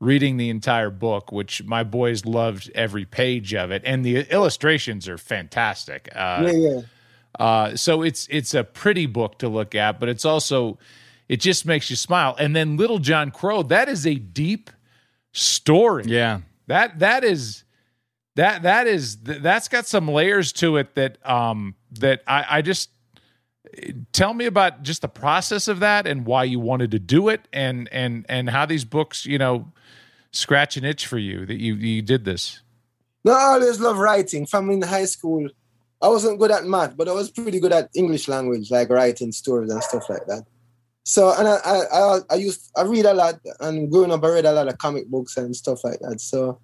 Speaker 1: reading the entire book, which my boys loved every page of it, and the illustrations are fantastic. Uh,
Speaker 3: yeah, yeah.
Speaker 1: Uh, so it's it's a pretty book to look at, but it's also it just makes you smile. And then Little John Crow, that is a deep story.
Speaker 2: Yeah.
Speaker 1: That that is that that is that's got some layers to it that um that I, I just tell me about just the process of that and why you wanted to do it and and and how these books you know scratch an itch for you that you you did this.
Speaker 3: No, I always love writing. From in high school, I wasn't good at math, but I was pretty good at English language, like writing stories and stuff like that. So, and I, I, I, used, I read a lot, and growing up, I read a lot of comic books and stuff like that. So,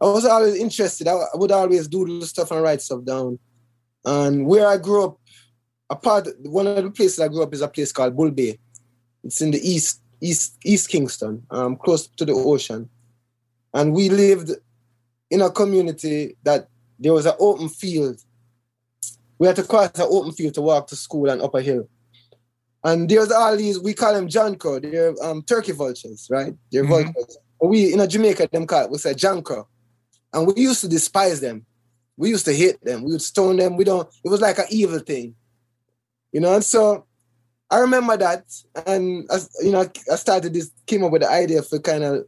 Speaker 3: I was always interested. I, would always doodle stuff and write stuff down. And where I grew up, a part, one of the places I grew up is a place called Bull Bay. It's in the east, east, East Kingston, um, close to the ocean. And we lived in a community that there was an open field. We had to cross an open field to walk to school and up a hill. And there's all these, we call them Crow, they're um, turkey vultures, right? They're
Speaker 1: Mhm.
Speaker 3: vultures. We, in a Jamaica, them call it, we say Crow. And we used to despise them. We used to hate them. We would stone them. We don't, it was like an evil thing. You know, and so I remember that. And, as, you know, I started this, came up with the idea for kind of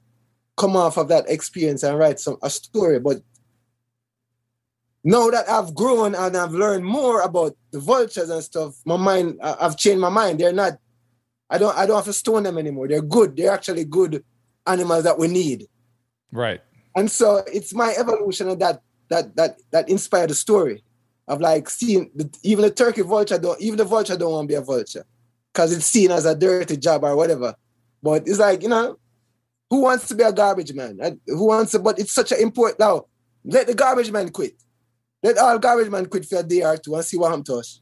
Speaker 3: come off of that experience and write some a story. But now that I've grown and I've learned more about the vultures and stuff, my mind I've changed my mind. They're not. I don't. I don't have to stone them anymore. They're good. They're actually good animals that we need.
Speaker 1: Right.
Speaker 3: And so it's my evolution of that that that that inspired the story of like seeing the, even the turkey vulture don't even the vulture don't want to be a vulture because it's seen as a dirty job or whatever. But it's like you know, who wants to be a garbage man? Who wants to? But it's such an important now. Let the garbage man quit. Let all garbage man quit for a day or two and see what happens to us.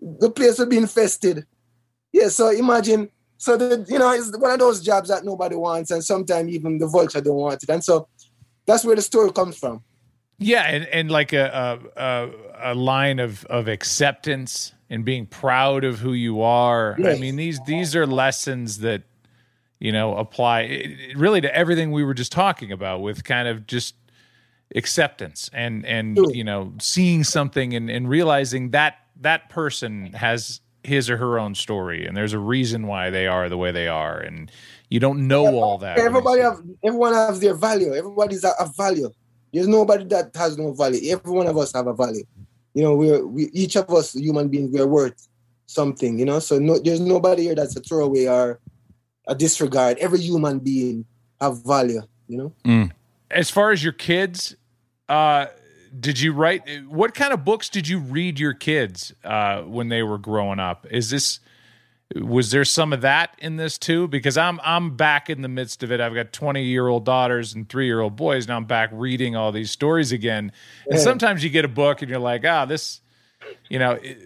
Speaker 3: The place will be infested. Yeah. So imagine. So the you know it's one of those jobs that nobody wants, and sometimes even the vulture don't want it, and so that's where the story comes from.
Speaker 1: Yeah, and, and like a, a a a line of of acceptance and being proud of who you are. I mean these these are lessons that you know apply really to everything we were just talking about with kind of just acceptance and and you know seeing something and, and realizing that that person has his or her own story and there's a reason why they are the way they are and you don't know all that
Speaker 3: Everybody have everyone has their value. Everybody's a, a value. There's nobody that has no value. Every one of us have a value. You know, we're we each of us human beings we're worth something. You know, so no, there's nobody here that's a throwaway or a disregard. Every human being have value. You know. Mm.
Speaker 1: as far as your kids uh did you write what kind of books did you read your kids uh when they were growing up? Is this was there some of that in this too? Because i'm i'm back in the midst of it. I've got 20 year old daughters and 3 year old boys. Now i'm back reading all these stories again. And
Speaker 3: Yeah.
Speaker 1: sometimes you get a book and you're like ah this you know it-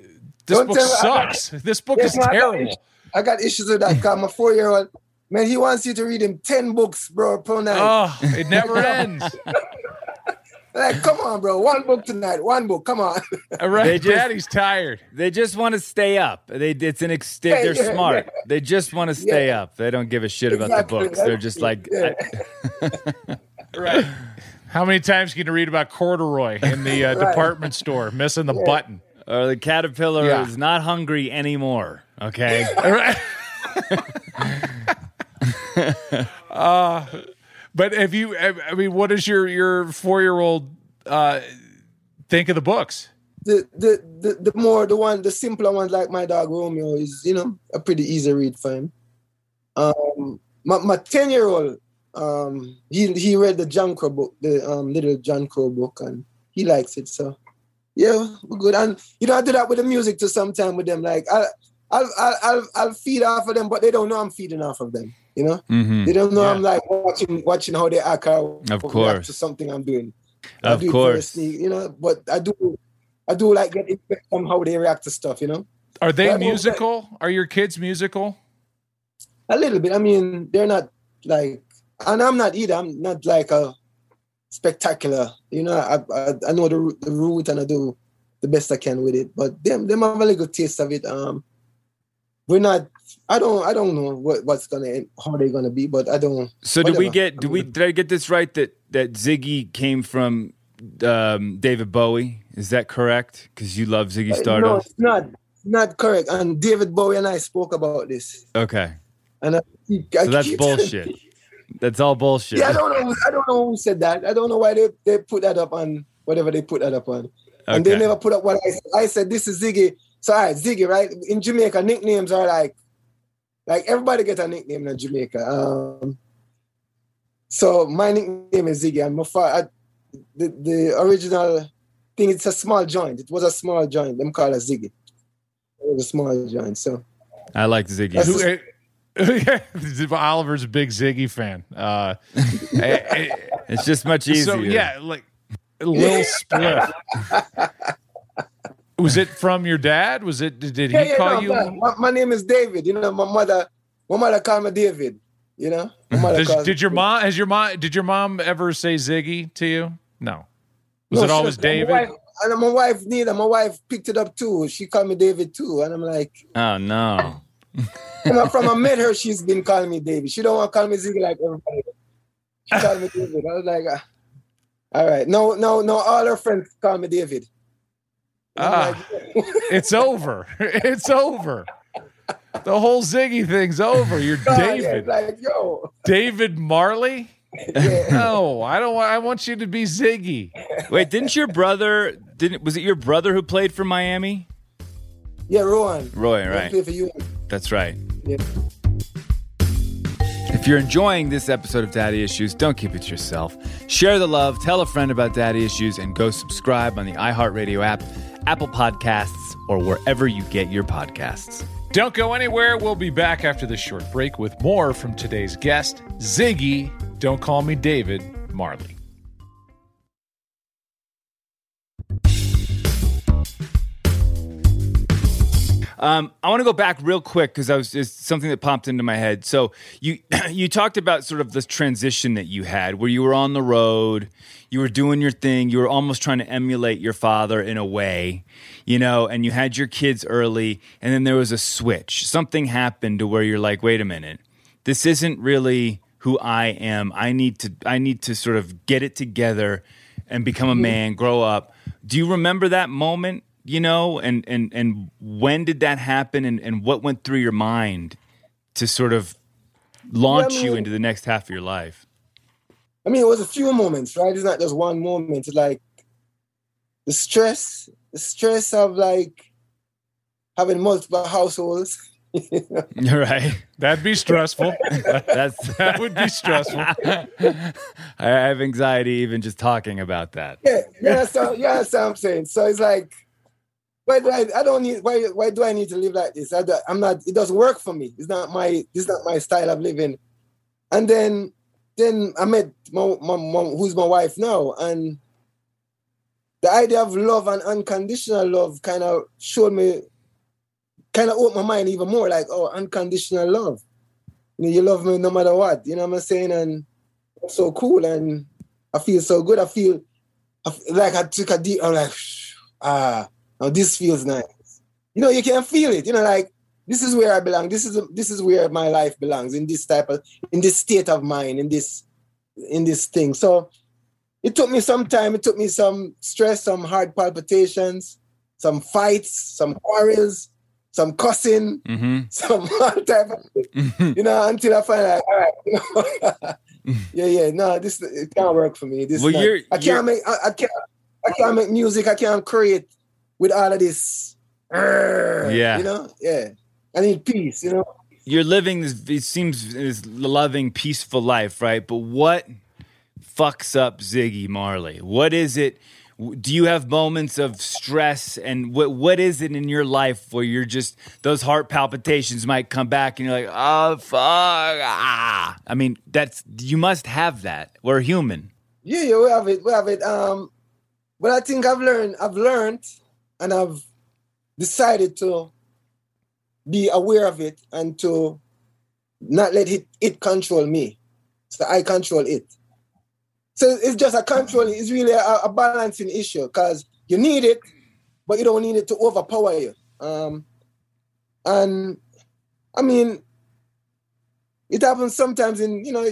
Speaker 1: this
Speaker 3: Don't
Speaker 1: book
Speaker 3: tell me- I-
Speaker 1: sucks. This book
Speaker 3: Yes,
Speaker 1: is
Speaker 3: no, I got
Speaker 1: terrible.
Speaker 3: I got issues with that because my four year old man, he wants you to read him ten books, bro, per night.
Speaker 1: oh it never ends
Speaker 3: Like, come on, bro, one book tonight, one book, come on.
Speaker 1: all right
Speaker 2: They just-
Speaker 1: daddy's tired
Speaker 2: They just want to stay up. They it's an ex- they- they're
Speaker 3: Yeah, yeah,
Speaker 2: smart. They just want to stay
Speaker 3: Yeah.
Speaker 2: up. They don't give a shit about the books. They're just like
Speaker 3: Yeah.
Speaker 1: Right. How many times can you read about corduroy in the uh,
Speaker 3: Right.
Speaker 1: department store missing the button?
Speaker 2: or the caterpillar
Speaker 1: Yeah.
Speaker 2: is not hungry anymore. Okay.
Speaker 1: Right. uh, but have you? I mean, what does your your four year old uh, think of the books?
Speaker 3: the, the the the more the one the simpler ones like my dog Romeo is you know a pretty easy read for him. Um, my my ten year old um he he read the John Crow book the um little John Crow book and he likes it so yeah we're good and you know I do that with the music to sometime with them like I I'll, I'll, I'll, I'll feed off of them, but they don't know I'm feeding off of them. You know,
Speaker 2: Mhm.
Speaker 3: they don't know
Speaker 1: Yeah.
Speaker 3: I'm like watching, watching how they act or
Speaker 2: Of course.
Speaker 3: to something I'm doing. I
Speaker 2: Of
Speaker 3: do
Speaker 2: course.
Speaker 3: sneak, you know. But I do, I do like get impact from how they react to stuff. You know,
Speaker 1: Are they
Speaker 3: Well, well,
Speaker 1: musical? Are your kids musical?
Speaker 3: a little bit. I mean, they're not like, and I'm not either. I'm not like a spectacular. You know, I I, I know the ru- the route and I do the best I can with it. But them them have a little taste of it. Um, we're not. I don't. I don't know what, what's gonna end- how they're gonna be, but I don't.
Speaker 2: So did we get? Did we? Did I get this right? That that Ziggy came from um, David Bowie. Is that correct? Because you love Ziggy
Speaker 3: Uh, No, it's not. Not correct. And David Bowie and I spoke about this,
Speaker 2: Okay,
Speaker 3: and I, I
Speaker 2: so that's bullshit. That's all bullshit.
Speaker 3: Yeah, I don't know. I don't know who said that. I don't know why they, they put that up on whatever they put that up on. And they never put up what I said. I said this is Ziggy. So all right, Ziggy, right? In Jamaica, nicknames are like like everybody gets a nickname in Jamaica. Um so my nickname is Ziggy. And my father the, the original thing, it's a small joint. It was a small joint. Them call it Ziggy. It was a small joint. So
Speaker 2: I like Ziggy.
Speaker 1: Who,
Speaker 3: just-
Speaker 1: Oliver's a big Ziggy fan. Uh, eh, eh,
Speaker 2: It's just much easier.
Speaker 1: so yeah, like Lil Spliff. Was it from your dad? Was it? Did he
Speaker 3: yeah, yeah,
Speaker 1: call
Speaker 3: no,
Speaker 1: you?
Speaker 3: my, my name is David. You know, my mother, my mother called me David. You know,
Speaker 1: Does, did your mom? Has your mom? Did your mom ever say Ziggy to you? No. Was
Speaker 3: No,
Speaker 1: it
Speaker 3: she-
Speaker 1: always
Speaker 3: my
Speaker 1: David?
Speaker 3: wife- and my wife neither. My wife picked it up too. She called me David too, and I'm like,
Speaker 2: Oh no.
Speaker 3: from, from I met her, she's been calling me David. She don't want to call me Ziggy like everybody. She called me David. I was like, ah, all right, no, no, no. All her friends call me David. And
Speaker 1: Ah. It's over. It's over. The whole Ziggy thing's over. You're
Speaker 3: God, yeah,
Speaker 1: David.
Speaker 3: like yo,
Speaker 1: David Marley?
Speaker 3: yeah.
Speaker 1: No, I don't want I want you to be Ziggy.
Speaker 2: Wait, didn't your brother? Didn't was it your brother who played for Miami?
Speaker 3: yeah, Rohan.
Speaker 2: Roy, right?
Speaker 3: play for you.
Speaker 2: That's right.
Speaker 3: Yeah.
Speaker 2: If you're enjoying this episode of Daddy Issues, don't keep it to yourself. Share the love, tell a friend about Daddy Issues, and go subscribe on the iHeartRadio app, Apple Podcasts, or wherever you get your podcasts.
Speaker 1: Don't go anywhere. We'll be back after this short break with more from today's guest, Ziggy. Don't call me David Marley.
Speaker 2: Um, I want to go back real quick because I was just something that popped into my head. So you you talked about sort of this transition that you had, where you were on the road, you were doing your thing, you were almost trying to emulate your father in a way, you know, and you had your kids early, and then there was a switch. Something happened to where you're like, wait a minute, this isn't really who I am. I need to I need to sort of get it together and become a man, grow up. Do you remember that moment? You know, and and and when did that happen, and and what went through your mind to sort of launch
Speaker 3: Yeah, I
Speaker 2: you into the next half of your life?
Speaker 3: I mean, it was a few moments, right? It's not just one moment. It's like the stress, the stress of like having multiple households.
Speaker 2: You're right.
Speaker 1: That'd be stressful.
Speaker 2: That's
Speaker 1: that would be stressful.
Speaker 2: I have anxiety even just talking about that.
Speaker 3: yeah, yeah, so yeah, that's what I'm saying. So it's like, why do I? I don't need. Why? Why do I need to live like this? I, I'm not. It doesn't work for me. It's not my. It's not my style of living. And then, then I met my, my who's my wife now, and the idea of love and unconditional love kind of showed me, kind of opened my mind even more. Like, oh, unconditional love. You know, you love me no matter what. You know what I'm saying? And so cool, and I feel so good. I feel I f- like I took a deep. I'm like, ah, now this feels nice. You know, you can feel it. You know, like this is where I belong. This is this is where my life belongs in this type of in this state of mind in this in this thing. So it took me some time. It took me some stress, some heart palpitations, some fights, some quarrels, some cussing,
Speaker 2: Mm-hmm.
Speaker 3: some all type of you know, until I find out, all right, you know, yeah, yeah, no, this it can't work for me. This
Speaker 2: Well,
Speaker 3: not- I can't make, I, I can't, I can't make music. I can't create with all of this.
Speaker 2: Yeah.
Speaker 3: you know, yeah. I need peace. You know,
Speaker 2: You're living this. It seems this loving, peaceful life, right? But what fucks up Ziggy Marley? What is it? do you have moments of stress and what what is it in your life where you're just those heart palpitations might come back and you're like oh fuck ah i mean that's you must have that we're human
Speaker 3: Yeah, yeah, we have it. We have it. Um, but I think I've learned. I've learned, and I've decided to be aware of it and to not let it it control me. So I control it. So it's just a control. It's really a, a balancing issue because you need it, but you don't need it to overpower you. Um, and I mean, it happens sometimes in you know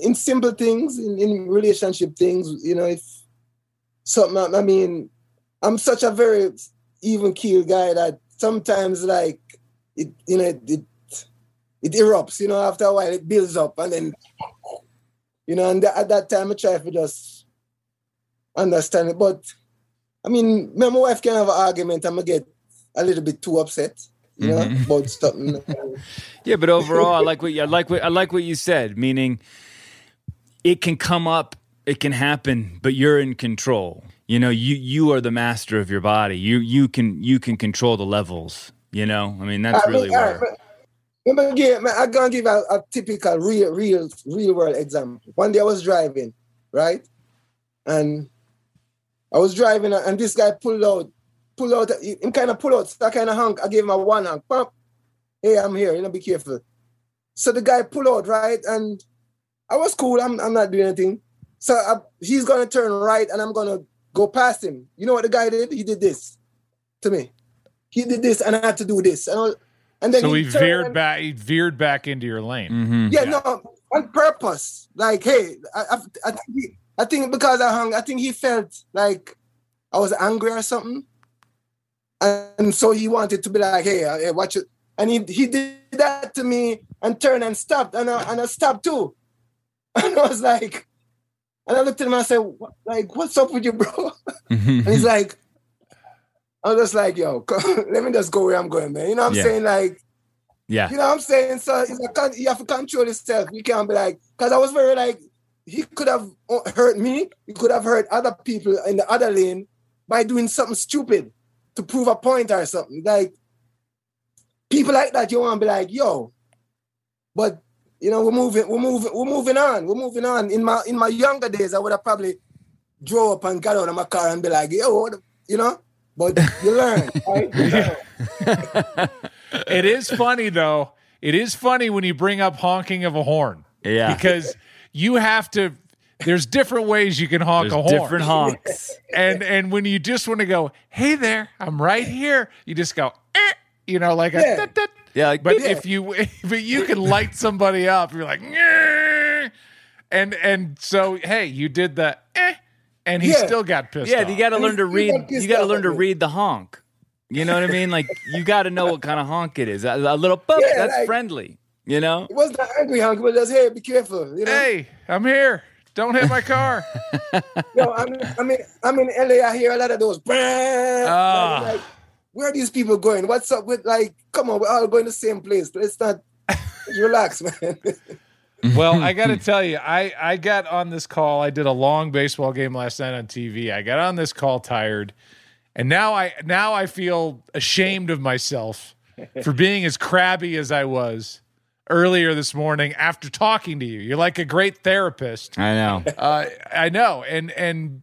Speaker 3: in simple things, in, in relationship things, you know, if something, I mean, I'm such a very even keel guy that sometimes like it, you know, it, it, it erupts, you know, after a while it builds up and then, you know, and at that time I try to just understand it. But I mean, me and my wife can have an argument, I'm gonna get a little bit too upset, you know, mm-hmm. about something.
Speaker 2: yeah but overall i like what you, i like what i like what you said meaning it can come up it can happen but you're in control you know you you are the master of your body you you can you can control the levels you know i mean that's uh, uh,
Speaker 3: I mean,
Speaker 2: really
Speaker 3: all
Speaker 2: where
Speaker 3: right, but- give, man, I'm gonna give a, a typical real, real, real world example. One day I was driving, right? And I was driving and this guy pulled out, pulled out, him kind of pulled out, that kind of honk. I gave him a one honk. Pump. Hey, I'm here, you know, be careful. So the guy pulled out, right? And I was cool, I'm, I'm not doing anything. So I, he's gonna turn right and I'm gonna go past him. You know what the guy did? He did this to me. He did this and I had to do this. And, I, and then
Speaker 1: So
Speaker 3: he
Speaker 1: he veered
Speaker 3: and-
Speaker 1: back. He veered back into your lane.
Speaker 2: Mhm.
Speaker 3: yeah, no, on purpose. Like, hey, I, I, I, think he, I think because I hung, I think he felt like I was angry or something, and so he wanted to be like, hey, uh, hey watch it, and he he did that to me and turned and stopped, and I, and I stopped too, and I was like, and I looked at him and I said, like, what's up with you, bro? and he's like. I was just like, yo, let me just go where I'm going, man. You know what I'm
Speaker 2: Yeah.
Speaker 3: saying? Like,
Speaker 2: yeah
Speaker 3: you know what I'm saying? So a you have to control yourself. You can't be like, because I was very like, he could have hurt me. He could have hurt other people in the other lane by doing something stupid to prove a point or something. Like people like that, you want to be like, yo, but you know, we're moving, we're moving, we're moving on, we're moving on. In my in my younger days, I would have probably drove up and got out of my car and be like, yo, what you know. But you learn, right? You learn.
Speaker 1: It is funny though. It is funny when you bring up honking of a horn.
Speaker 2: Yeah.
Speaker 1: Because you have to. There's different ways you can honk
Speaker 2: There's
Speaker 1: a horn.
Speaker 2: different honks
Speaker 1: and and when you just want to go, hey there, I'm right here. You just go, eh, you know, like a.
Speaker 3: Yeah.
Speaker 1: tut, tut.
Speaker 2: Yeah like
Speaker 1: But if you but you can light somebody up, you're like, "Nyeh." and and so hey, you did the eh, and he
Speaker 3: Yeah.
Speaker 1: still got pissed.
Speaker 2: yeah
Speaker 1: off.
Speaker 2: you got to learn to
Speaker 3: he-
Speaker 2: read
Speaker 3: pissed
Speaker 2: you got to
Speaker 3: off
Speaker 2: learn
Speaker 3: at
Speaker 2: to
Speaker 3: me.
Speaker 2: read the honk you know what i mean like you got to know what kind of honk it is a, a little boop,
Speaker 3: Yeah,
Speaker 2: that's
Speaker 3: like-
Speaker 2: friendly you know
Speaker 3: It wasn't an angry honk, but just hey, be careful. You know,
Speaker 1: Hey, I'm here. Don't hit my car.
Speaker 3: yo, I'm, I'm in, I'm in LA. I hear a lot of those.
Speaker 1: Ah.
Speaker 3: Like, where are these people going? What's up with like? Come on, we're all going the same place. Let's not relax, man.
Speaker 1: well, I got to tell you, I I got on this call. I did a long baseball game last night on TV. I got on this call tired, and now I now I feel ashamed of myself for being as crabby as I was earlier this morning after talking to you. You're like a great therapist.
Speaker 2: i know
Speaker 1: Uh, I know, and and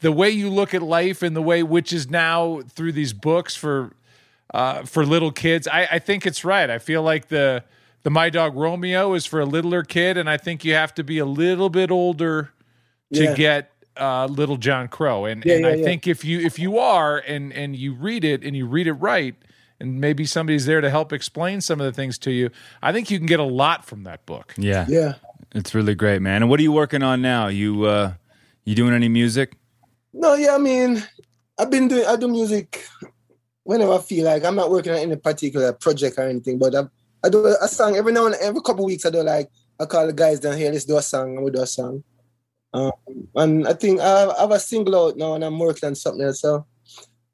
Speaker 1: the way you look at life and the way which is now through these books for uh, for little kids, I, I think it's right. I feel like the the My Dog Romeo is for a littler kid, and I think you have to be a little bit older to
Speaker 3: Yeah.
Speaker 1: get uh, Little John Crow. And
Speaker 3: Yeah,
Speaker 1: and
Speaker 3: yeah,
Speaker 1: I
Speaker 3: yeah.
Speaker 1: think if you if you are and and you read it and you read it right. And maybe somebody's there to help explain some of the things to you. I think you can get a lot from that book.
Speaker 2: yeah
Speaker 3: yeah.
Speaker 2: it's really great man and what are you working on now you uh you doing any music
Speaker 3: No, yeah. I mean, I've been doing. I do music whenever I feel like. I'm not working on any particular project or anything, but I, I do a song every now and every couple weeks. I do like I call the guys down here. Let's do a song, and we do a song. Um, and I think I have, a single out now, and I'm working on something else. So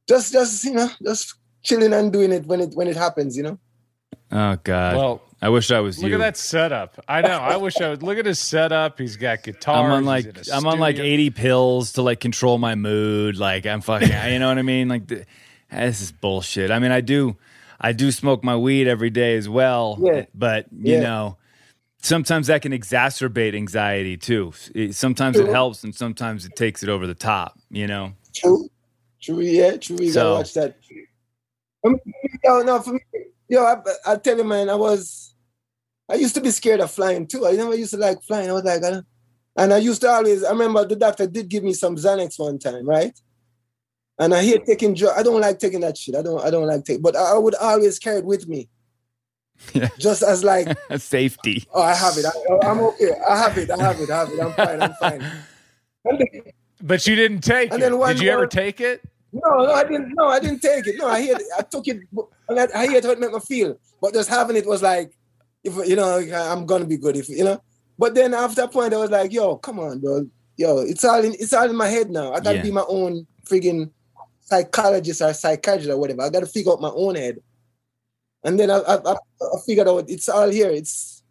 Speaker 3: just, just you know, just chilling and doing it when it when it happens. You know.
Speaker 2: Oh God.
Speaker 1: Well,
Speaker 2: I wish I was
Speaker 1: Look
Speaker 2: you.
Speaker 1: at that setup. I know. I wish I would look at his setup. He's got guitar.
Speaker 2: I'm on like
Speaker 1: in a
Speaker 2: I'm on like 80 pills to like control my mood. Like I'm fucking, you know what I mean? Like eh, this is bullshit. I mean, I do I do smoke my weed every day as well,
Speaker 3: Yeah.
Speaker 2: but you
Speaker 3: Yeah.
Speaker 2: know, sometimes that can exacerbate anxiety too. It- sometimes it helps, and sometimes it takes it over the top. You know.
Speaker 3: True. True, yeah, true. You
Speaker 2: So-
Speaker 3: gotta watch that. I mean, yo, no, for me, yo, I, I tell you, man, I was, I used to be scared of flying too. I never used to like flying. I was like, I don't- and I used to always, I remember the doctor did give me some Xanax one time, right? And I hate taking drugs. I don't like taking that shit. I don't, I don't like take, but I, I would always carry it with me.
Speaker 2: Yeah.
Speaker 3: Just as like,
Speaker 2: Safety.
Speaker 3: oh, I have it. I, oh, I'm okay. I have it. I have it. I have it. I'm fine. I'm fine. And then-
Speaker 1: But you didn't take
Speaker 3: And
Speaker 1: it.
Speaker 3: then one
Speaker 1: Did you ever
Speaker 3: more-
Speaker 1: take it?
Speaker 3: No, no, I didn't. No, I didn't take it. No, I hear. I took it. And I, I hear how it made me feel. But just having it was like, if you know, I'm gonna be good. If you know. But then after a point, I was like, yo, come on, bro. Yo, it's all in. It's all in my head now. I gotta
Speaker 2: Yeah.
Speaker 3: be my own friggin' psychologist or psychiatrist or whatever. I gotta figure out my own head. And then I, I, I, figured out it's all here. It's,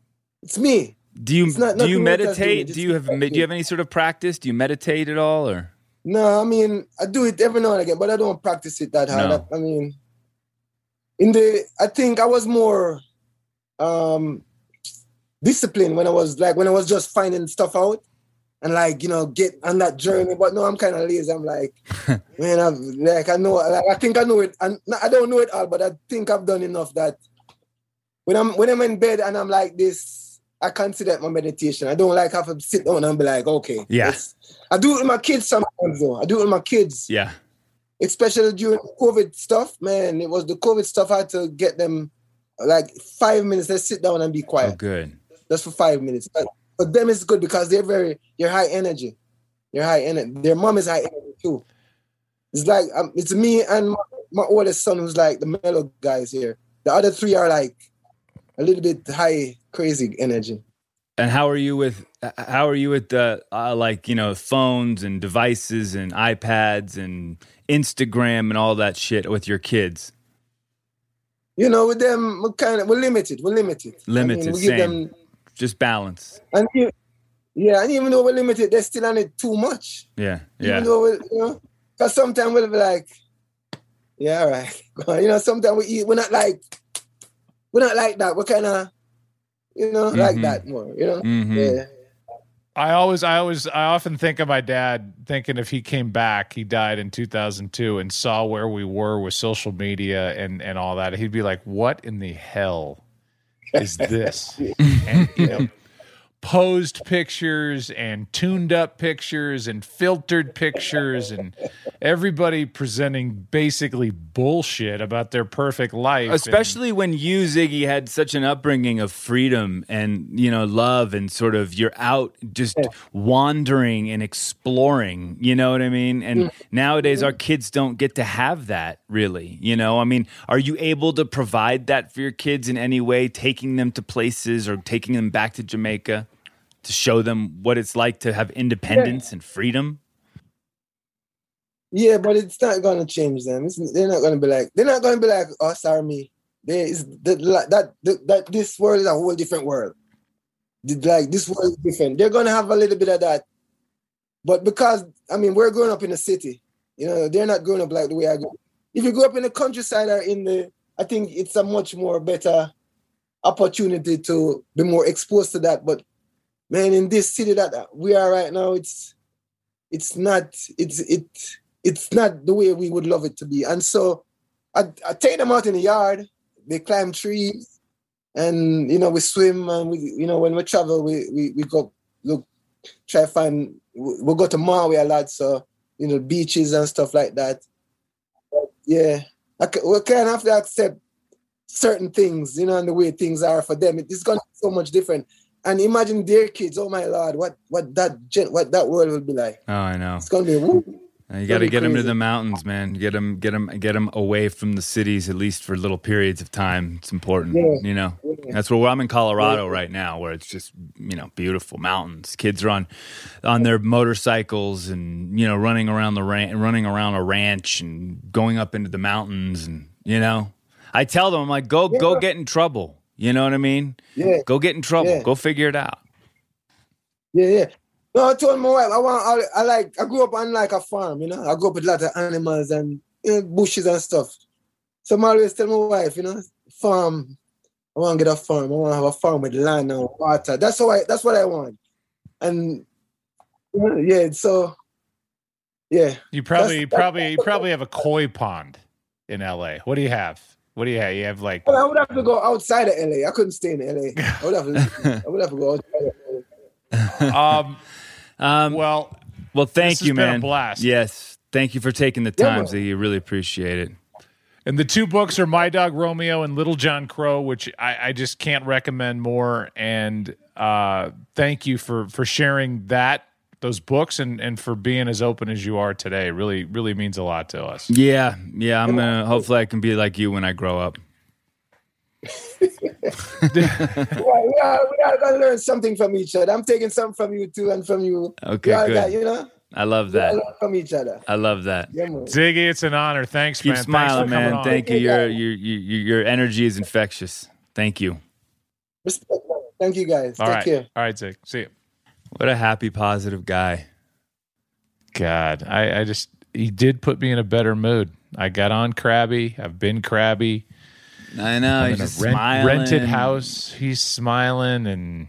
Speaker 3: it's me.
Speaker 2: Do you
Speaker 3: not-
Speaker 2: do you
Speaker 3: nothing else that's doing
Speaker 2: meditate? Do you have do you have any sort of practice? Do you meditate at all or?
Speaker 3: No, I mean I do it every now and again, but I don't practice it that hard.
Speaker 2: No.
Speaker 3: I, I mean, in the I think I was more um disciplined when I was like when I was just finding stuff out and like you know get on that journey. But no, I'm kind of lazy. I'm like, man, I'm like I know, like, I think I know it, and I don't know it all, but I think I've done enough that when I'm when I'm in bed and I'm like this. I can't consider it my meditation. I don't like have to sit down and be like, okay.
Speaker 2: Yeah.
Speaker 3: I do it with my kids sometimes though. I do it with my kids
Speaker 2: Yeah.
Speaker 3: especially during COVID stuff, man. It was the COVID stuff. I had to get them like five minutes. Let's sit down and be quiet.
Speaker 2: Oh, good.
Speaker 3: Just for five minutes. But for them, it's good because they're very, they're high energy. They're high energy. Their mom is high energy too. It's like um, it's me and my, my oldest son who's like the mellow guys here. The other three are like a little bit high, crazy energy.
Speaker 2: And how are you with how are you with the uh, like you know phones and devices and iPads and Instagram and all that shit with your kids?
Speaker 3: You know, with them, we're kind of we're limited. We're limited. I mean,
Speaker 2: Limited,
Speaker 3: we give
Speaker 2: same.
Speaker 3: them
Speaker 2: Just balance.
Speaker 3: And you, yeah, and even though we're limited, they're still on it too much.
Speaker 2: Yeah. yeah.
Speaker 3: Even though we, you know, because sometimes we'll be like, yeah, all right. you know, sometimes we eat, we're not like, we're not like that. We're kind of, you know, like
Speaker 2: Mhm.
Speaker 3: that more. You know,
Speaker 2: Mhm.
Speaker 3: yeah.
Speaker 1: I always, I always, I often think of my dad thinking if he came back, he died in 2002 and saw where we were with social media and, and all that. He'd be like, what in the hell is this? and, you know, posed pictures and tuned up pictures and filtered pictures and everybody presenting basically bullshit about their perfect life. And-
Speaker 2: Especially when you, Ziggy, had such an upbringing of freedom and you know love and sort of you're out just wandering and exploring. You know what I mean? And nowadays, our kids don't get to have that really. You know, I mean, are you able to provide that for your kids in any way, taking them to places or taking them back to Jamaica to show them what it's like to have independence and freedom?
Speaker 3: Yeah, but it's not gonna change them. It's, they're not gonna be like they're not gonna be like oh, us or me. Is that that, that that this world is a whole different world. Like this world is different. They're gonna have a little bit of that, but because I mean we're growing up in the city, you know, they're not growing up like the way I grew. If you grow up in the countryside or in the, I think it's a much more better opportunity to be more exposed to that. But man, in this city that we are right now, it's it's not it's it it's not the way we would love it to be. And so I, I take them out in the yard, they climb trees, and you know, we swim and we you know, when we travel, we we, we go look try find we we'll go to Maui a lot, so you know, beaches and stuff like that. But yeah. I, we kind of have to accept certain things, you know, and the way things are for them. It is gonna be so much different. And imagine their kids, oh my lord, what what that gen- what that world will be like.
Speaker 2: Oh, I know.
Speaker 3: It's gonna be woo.
Speaker 2: Uh, You got to get them to the mountains, man. Get them, get them, get them away from the cities at least for little periods of time. It's important,
Speaker 3: Yeah.
Speaker 2: you know.
Speaker 3: Yeah.
Speaker 2: That's where I'm in Colorado right now, where it's just you know beautiful mountains. Kids are on on their motorcycles and you know running around the ran- running around a ranch and going up into the mountains and you know. I tell them, I'm like, go go get in trouble. You know what I mean?
Speaker 3: Yeah.
Speaker 2: Go get in trouble.
Speaker 3: Yeah.
Speaker 2: Go figure it out.
Speaker 3: Yeah, yeah. No, I told my wife I want. I, I like. I grew up on like a farm. You know, I grew up with a lot of animals and you know, bushes and stuff. So I'm always tell my wife, you know, farm. I want to get a farm. I want to have a farm with land and water. That's how I. That's what I want. And yeah, so yeah.
Speaker 1: You probably
Speaker 3: That's-
Speaker 1: you probably you probably have a koi pond in LA. What do you have? What do you have? You have like
Speaker 3: But I would have to go outside of LA. I couldn't stay in LA. I would have. To, I would have to go outside of LA.
Speaker 1: um
Speaker 2: Um,
Speaker 1: well
Speaker 2: well, thank
Speaker 1: this has
Speaker 2: you,
Speaker 1: been a
Speaker 2: man.
Speaker 1: blast.
Speaker 2: Yes, thank you for taking the
Speaker 3: Yeah,
Speaker 2: time,
Speaker 3: man.
Speaker 2: Ziggy. Really appreciate it.
Speaker 1: And the two books are My Dog Romeo and Little John Crow, which I, I just can't recommend more. And uh, thank you for for sharing that those books and and for being as open as you are today. Really, really means a lot to us.
Speaker 2: Yeah, yeah. I'm gonna. Hopefully, I can be like you when I grow up.
Speaker 3: Yeah, we are, we are gonna learn something from each other. I'm taking something from you too, and from you.
Speaker 2: Okay, good.
Speaker 3: got, you know,
Speaker 2: I love that.
Speaker 3: learn from each other.
Speaker 2: I love that.
Speaker 3: Yeah.
Speaker 1: Ziggy, it's an honor. Thanks,
Speaker 2: Keep
Speaker 1: man.
Speaker 2: smiling,
Speaker 1: Thanks for coming
Speaker 2: man.
Speaker 1: on.
Speaker 2: Thank you. Your your your your energy is infectious. Thank you.
Speaker 3: Respect. Thank you, guys.
Speaker 1: All
Speaker 3: Take
Speaker 1: right,
Speaker 3: care.
Speaker 1: all right, Zig. See you.
Speaker 2: What a happy, positive guy.
Speaker 1: God, I, I just he did put me in a better mood. I got on crabby. I've been crabby.
Speaker 2: I know.
Speaker 1: I'm
Speaker 2: He's
Speaker 1: in a rent-
Speaker 2: smiling.
Speaker 1: rented house. He's smiling, and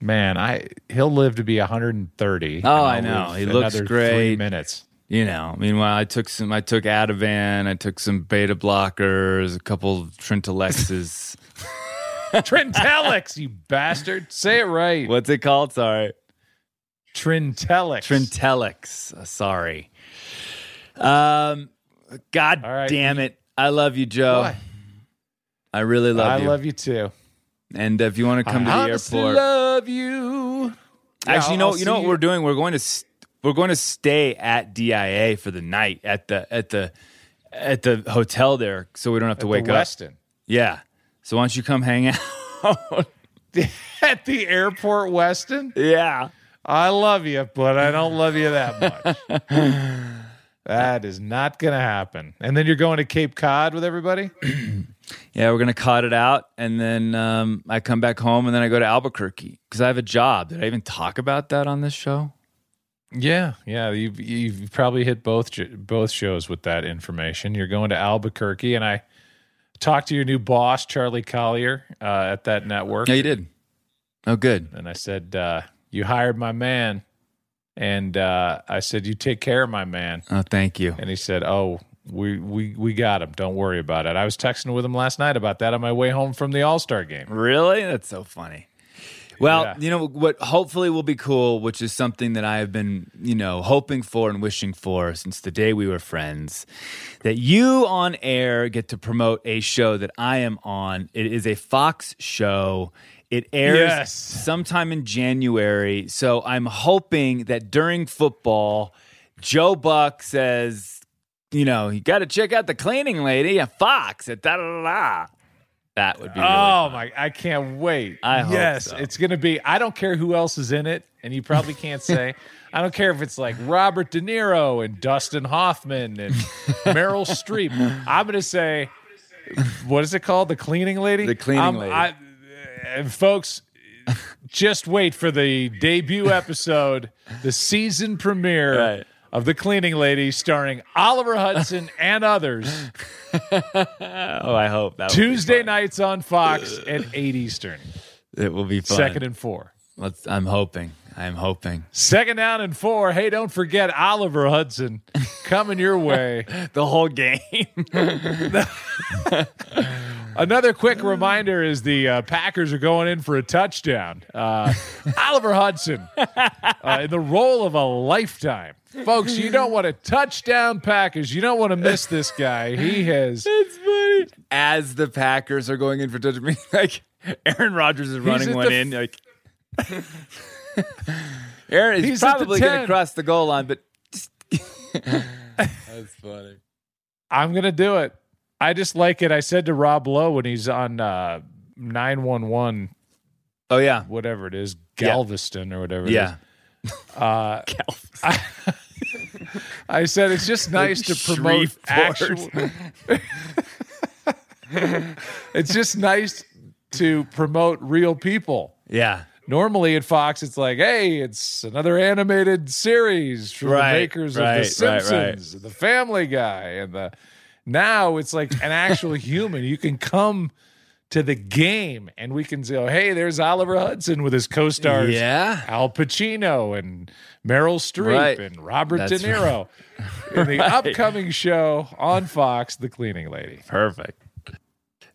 Speaker 1: man, I he'll live to be 130.
Speaker 2: Oh,
Speaker 1: I'll
Speaker 2: know. He looks great.
Speaker 1: Three minutes.
Speaker 2: You know. Meanwhile, I took some. I took Ativan. I took some beta blockers. A couple of Trintalexes.
Speaker 1: Trintellix, you bastard. Say it right.
Speaker 2: What's it called? Sorry.
Speaker 1: Trintellix.
Speaker 2: Trintellix. Uh, sorry. Um. God
Speaker 1: right.
Speaker 2: damn it. I love you, Joe.
Speaker 1: What?
Speaker 2: I really love
Speaker 1: I
Speaker 2: you.
Speaker 1: I love you too.
Speaker 2: and if you want to come to
Speaker 1: I
Speaker 2: the
Speaker 1: honestly
Speaker 2: airport,
Speaker 1: love you. Yeah,
Speaker 2: Actually, you know,
Speaker 1: I'll
Speaker 2: you know what we're doing. We're going to s- we're going to stay at DIA for the night at the at the at the hotel there, so we don't have to
Speaker 1: At
Speaker 2: wake
Speaker 1: the
Speaker 2: up.
Speaker 1: Westin.
Speaker 2: Yeah. So why don't you come hang out?
Speaker 1: At the airport, Westin.
Speaker 2: yeah.
Speaker 1: I love you, but I don't love you that much. that is not going to happen. And then you're going to Cape Cod with everybody?
Speaker 2: Yeah, we're gonna cut it out, and then um, I come back home, and then I go to Albuquerque because I have a job. Did I even talk about that on this show?
Speaker 1: Yeah, yeah. You've, you've probably hit both both shows with that information. You're going to Albuquerque, and I talked to your new boss, Charlie Collier, uh, at that network.
Speaker 2: Yeah, you did. Oh, good.
Speaker 1: And I said, uh, You hired my man. And uh, I said, You take care of my man.
Speaker 2: Oh, thank you.
Speaker 1: And he said, "Oh, we we we got him. Don't worry about it." I was texting with him last night about that on my way home from the All Star game.
Speaker 2: Really? That's so funny. Well,
Speaker 1: Yeah.
Speaker 2: you know what hopefully will be cool, which is something that I have been, you know, hoping for and wishing for since the day we were friends. That you on air get to promote a show that I am on. It is a Fox show. It airs
Speaker 1: Yes.
Speaker 2: sometime in January. So I'm hoping that during football, Joe Buck says, you know, you got to check out the cleaning lady at Fox at da da da. That would be really
Speaker 1: oh
Speaker 2: fun.
Speaker 1: my! I can't wait.
Speaker 2: I hope
Speaker 1: yes,
Speaker 2: so.
Speaker 1: it's gonna be. I don't care who else is in it, and you probably can't say. I don't care if it's like Robert De Niro and Dustin Hoffman and Meryl Streep. I'm gonna say, what is it called? The cleaning lady.
Speaker 2: The cleaning
Speaker 1: Um,
Speaker 2: lady.
Speaker 1: I, and folks, just wait for the debut episode, the season premiere.
Speaker 2: Right.
Speaker 1: Of the cleaning lady, starring Oliver Hudson and others,
Speaker 2: Oh, I hope that
Speaker 1: Tuesday nights on Fox at 8 Eastern.
Speaker 2: It will be fun.
Speaker 1: Second and four.
Speaker 2: Let's, I'm hoping. I'm hoping.
Speaker 1: Second down and four. Hey, don't forget Oliver Hudson coming your way.
Speaker 2: The whole game.
Speaker 1: Another quick reminder is the uh, Packers are going in for a touchdown. Uh, Oliver Hudson uh, in the role of a lifetime. Folks, you don't want to touchdown Packers. You don't want to miss this guy. He has.
Speaker 2: It's funny. As the Packers are going in for touchdown, like Aaron Rodgers is running one
Speaker 1: the
Speaker 2: in, like Aaron is
Speaker 1: He's
Speaker 2: probably going to cross the goal line, but that's funny.
Speaker 1: I'm going to do it. I just like it. I said to Rob Lowe when he's on uh, 911,
Speaker 2: Oh yeah,
Speaker 1: whatever it is,
Speaker 2: Yeah.
Speaker 1: Galveston or whatever it is.
Speaker 2: yeah.
Speaker 1: Uh, I said it's just nice to promote actual. it's just nice to promote real people.
Speaker 2: Yeah.
Speaker 1: Normally at Fox, it's like, hey, it's another animated series from
Speaker 2: Right,
Speaker 1: the makers
Speaker 2: right,
Speaker 1: of The Simpsons, and The Family Guy, and the. Now it's like an actual human. You can come to the game, and we can say, oh, hey, there's Oliver Hudson with his co-stars,
Speaker 2: Yeah.
Speaker 1: Al Pacino and Meryl Streep
Speaker 2: Right.
Speaker 1: and Robert
Speaker 2: That's
Speaker 1: De Niro in the
Speaker 2: Right.
Speaker 1: upcoming show on Fox, The Cleaning Lady.
Speaker 2: Perfect.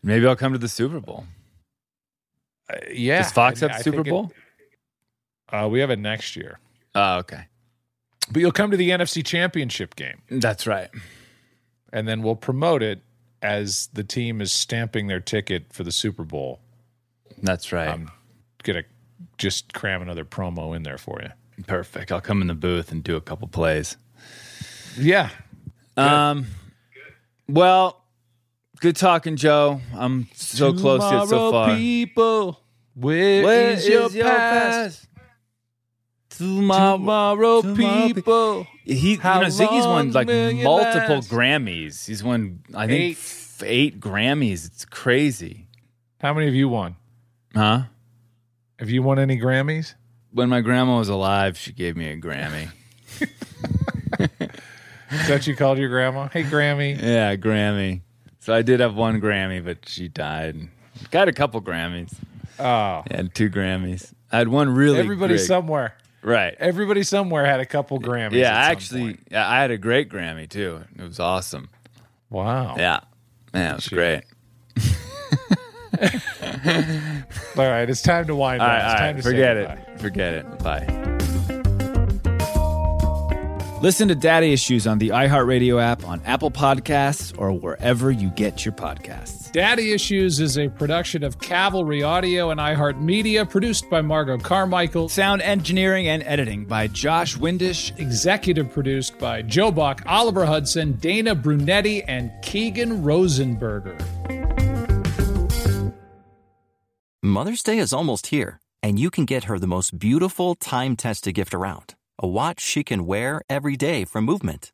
Speaker 2: Maybe I'll come to the Super Bowl.
Speaker 1: Uh, yeah,
Speaker 2: Does Fox
Speaker 1: I-
Speaker 2: have
Speaker 1: I
Speaker 2: the Super
Speaker 1: think it-
Speaker 2: Bowl?
Speaker 1: uh, we have it next year,
Speaker 2: Oh, okay.
Speaker 1: but you'll come to the NFC Championship game,
Speaker 2: That's right.
Speaker 1: And then we'll promote it as the team is stamping their ticket for the Super Bowl.
Speaker 2: That's right.
Speaker 1: I'm gonna just cram another promo in there for you.
Speaker 2: Perfect. I'll come in the booth and do a couple plays.
Speaker 1: Yeah,
Speaker 2: Um, well, good talking, Joe. I'm so close to it so far.
Speaker 1: people. Where
Speaker 2: Where
Speaker 1: is your past?
Speaker 2: Tomorrow,
Speaker 1: Tomorrow,
Speaker 2: tomorrow,
Speaker 1: people.
Speaker 2: He, you know, Ziggy's won like multiple
Speaker 1: last?
Speaker 2: Grammys. He's won, I think,
Speaker 1: Eight.
Speaker 2: f- eight Grammys. It's crazy,
Speaker 1: How many have you won?
Speaker 2: huh?
Speaker 1: Have you won any Grammys?
Speaker 2: When my grandma was alive, she gave me a Grammy.
Speaker 1: Is that you called your grandma? Hey, Grammy.
Speaker 2: yeah, Grammy. So I did have one Grammy, but she died. Got a couple Grammys.
Speaker 1: Oh,
Speaker 2: I had two Grammys. I had one really.
Speaker 1: everybody
Speaker 2: great-
Speaker 1: somewhere.
Speaker 2: Right.
Speaker 1: Everybody somewhere had a couple Grammys.
Speaker 2: Yeah, actually. I had a great Grammy too. It was awesome.
Speaker 1: Wow.
Speaker 2: Yeah, man, it was great.
Speaker 1: All right, it's time to wind
Speaker 2: All
Speaker 1: down.
Speaker 2: right,
Speaker 1: it's time
Speaker 2: right,
Speaker 1: to
Speaker 2: forget
Speaker 1: goodbye.
Speaker 2: it. Forget it. Bye. Listen to Daddy Issues on the iHeartRadio app, on Apple Podcasts, or wherever you get your podcasts.
Speaker 5: Daddy Issues is a production of Cavalry Audio and iHeartMedia, produced by Margot Carmichael,
Speaker 2: Sound engineering and editing by Josh Windisch.
Speaker 5: executive produced by Joe Buck, Oliver Hudson, Dana Brunetti, and Keegan Rosenberger.
Speaker 6: Mother's Day is almost here, and you can get her the most beautiful time tested gift around a watch she can wear every day from Movement.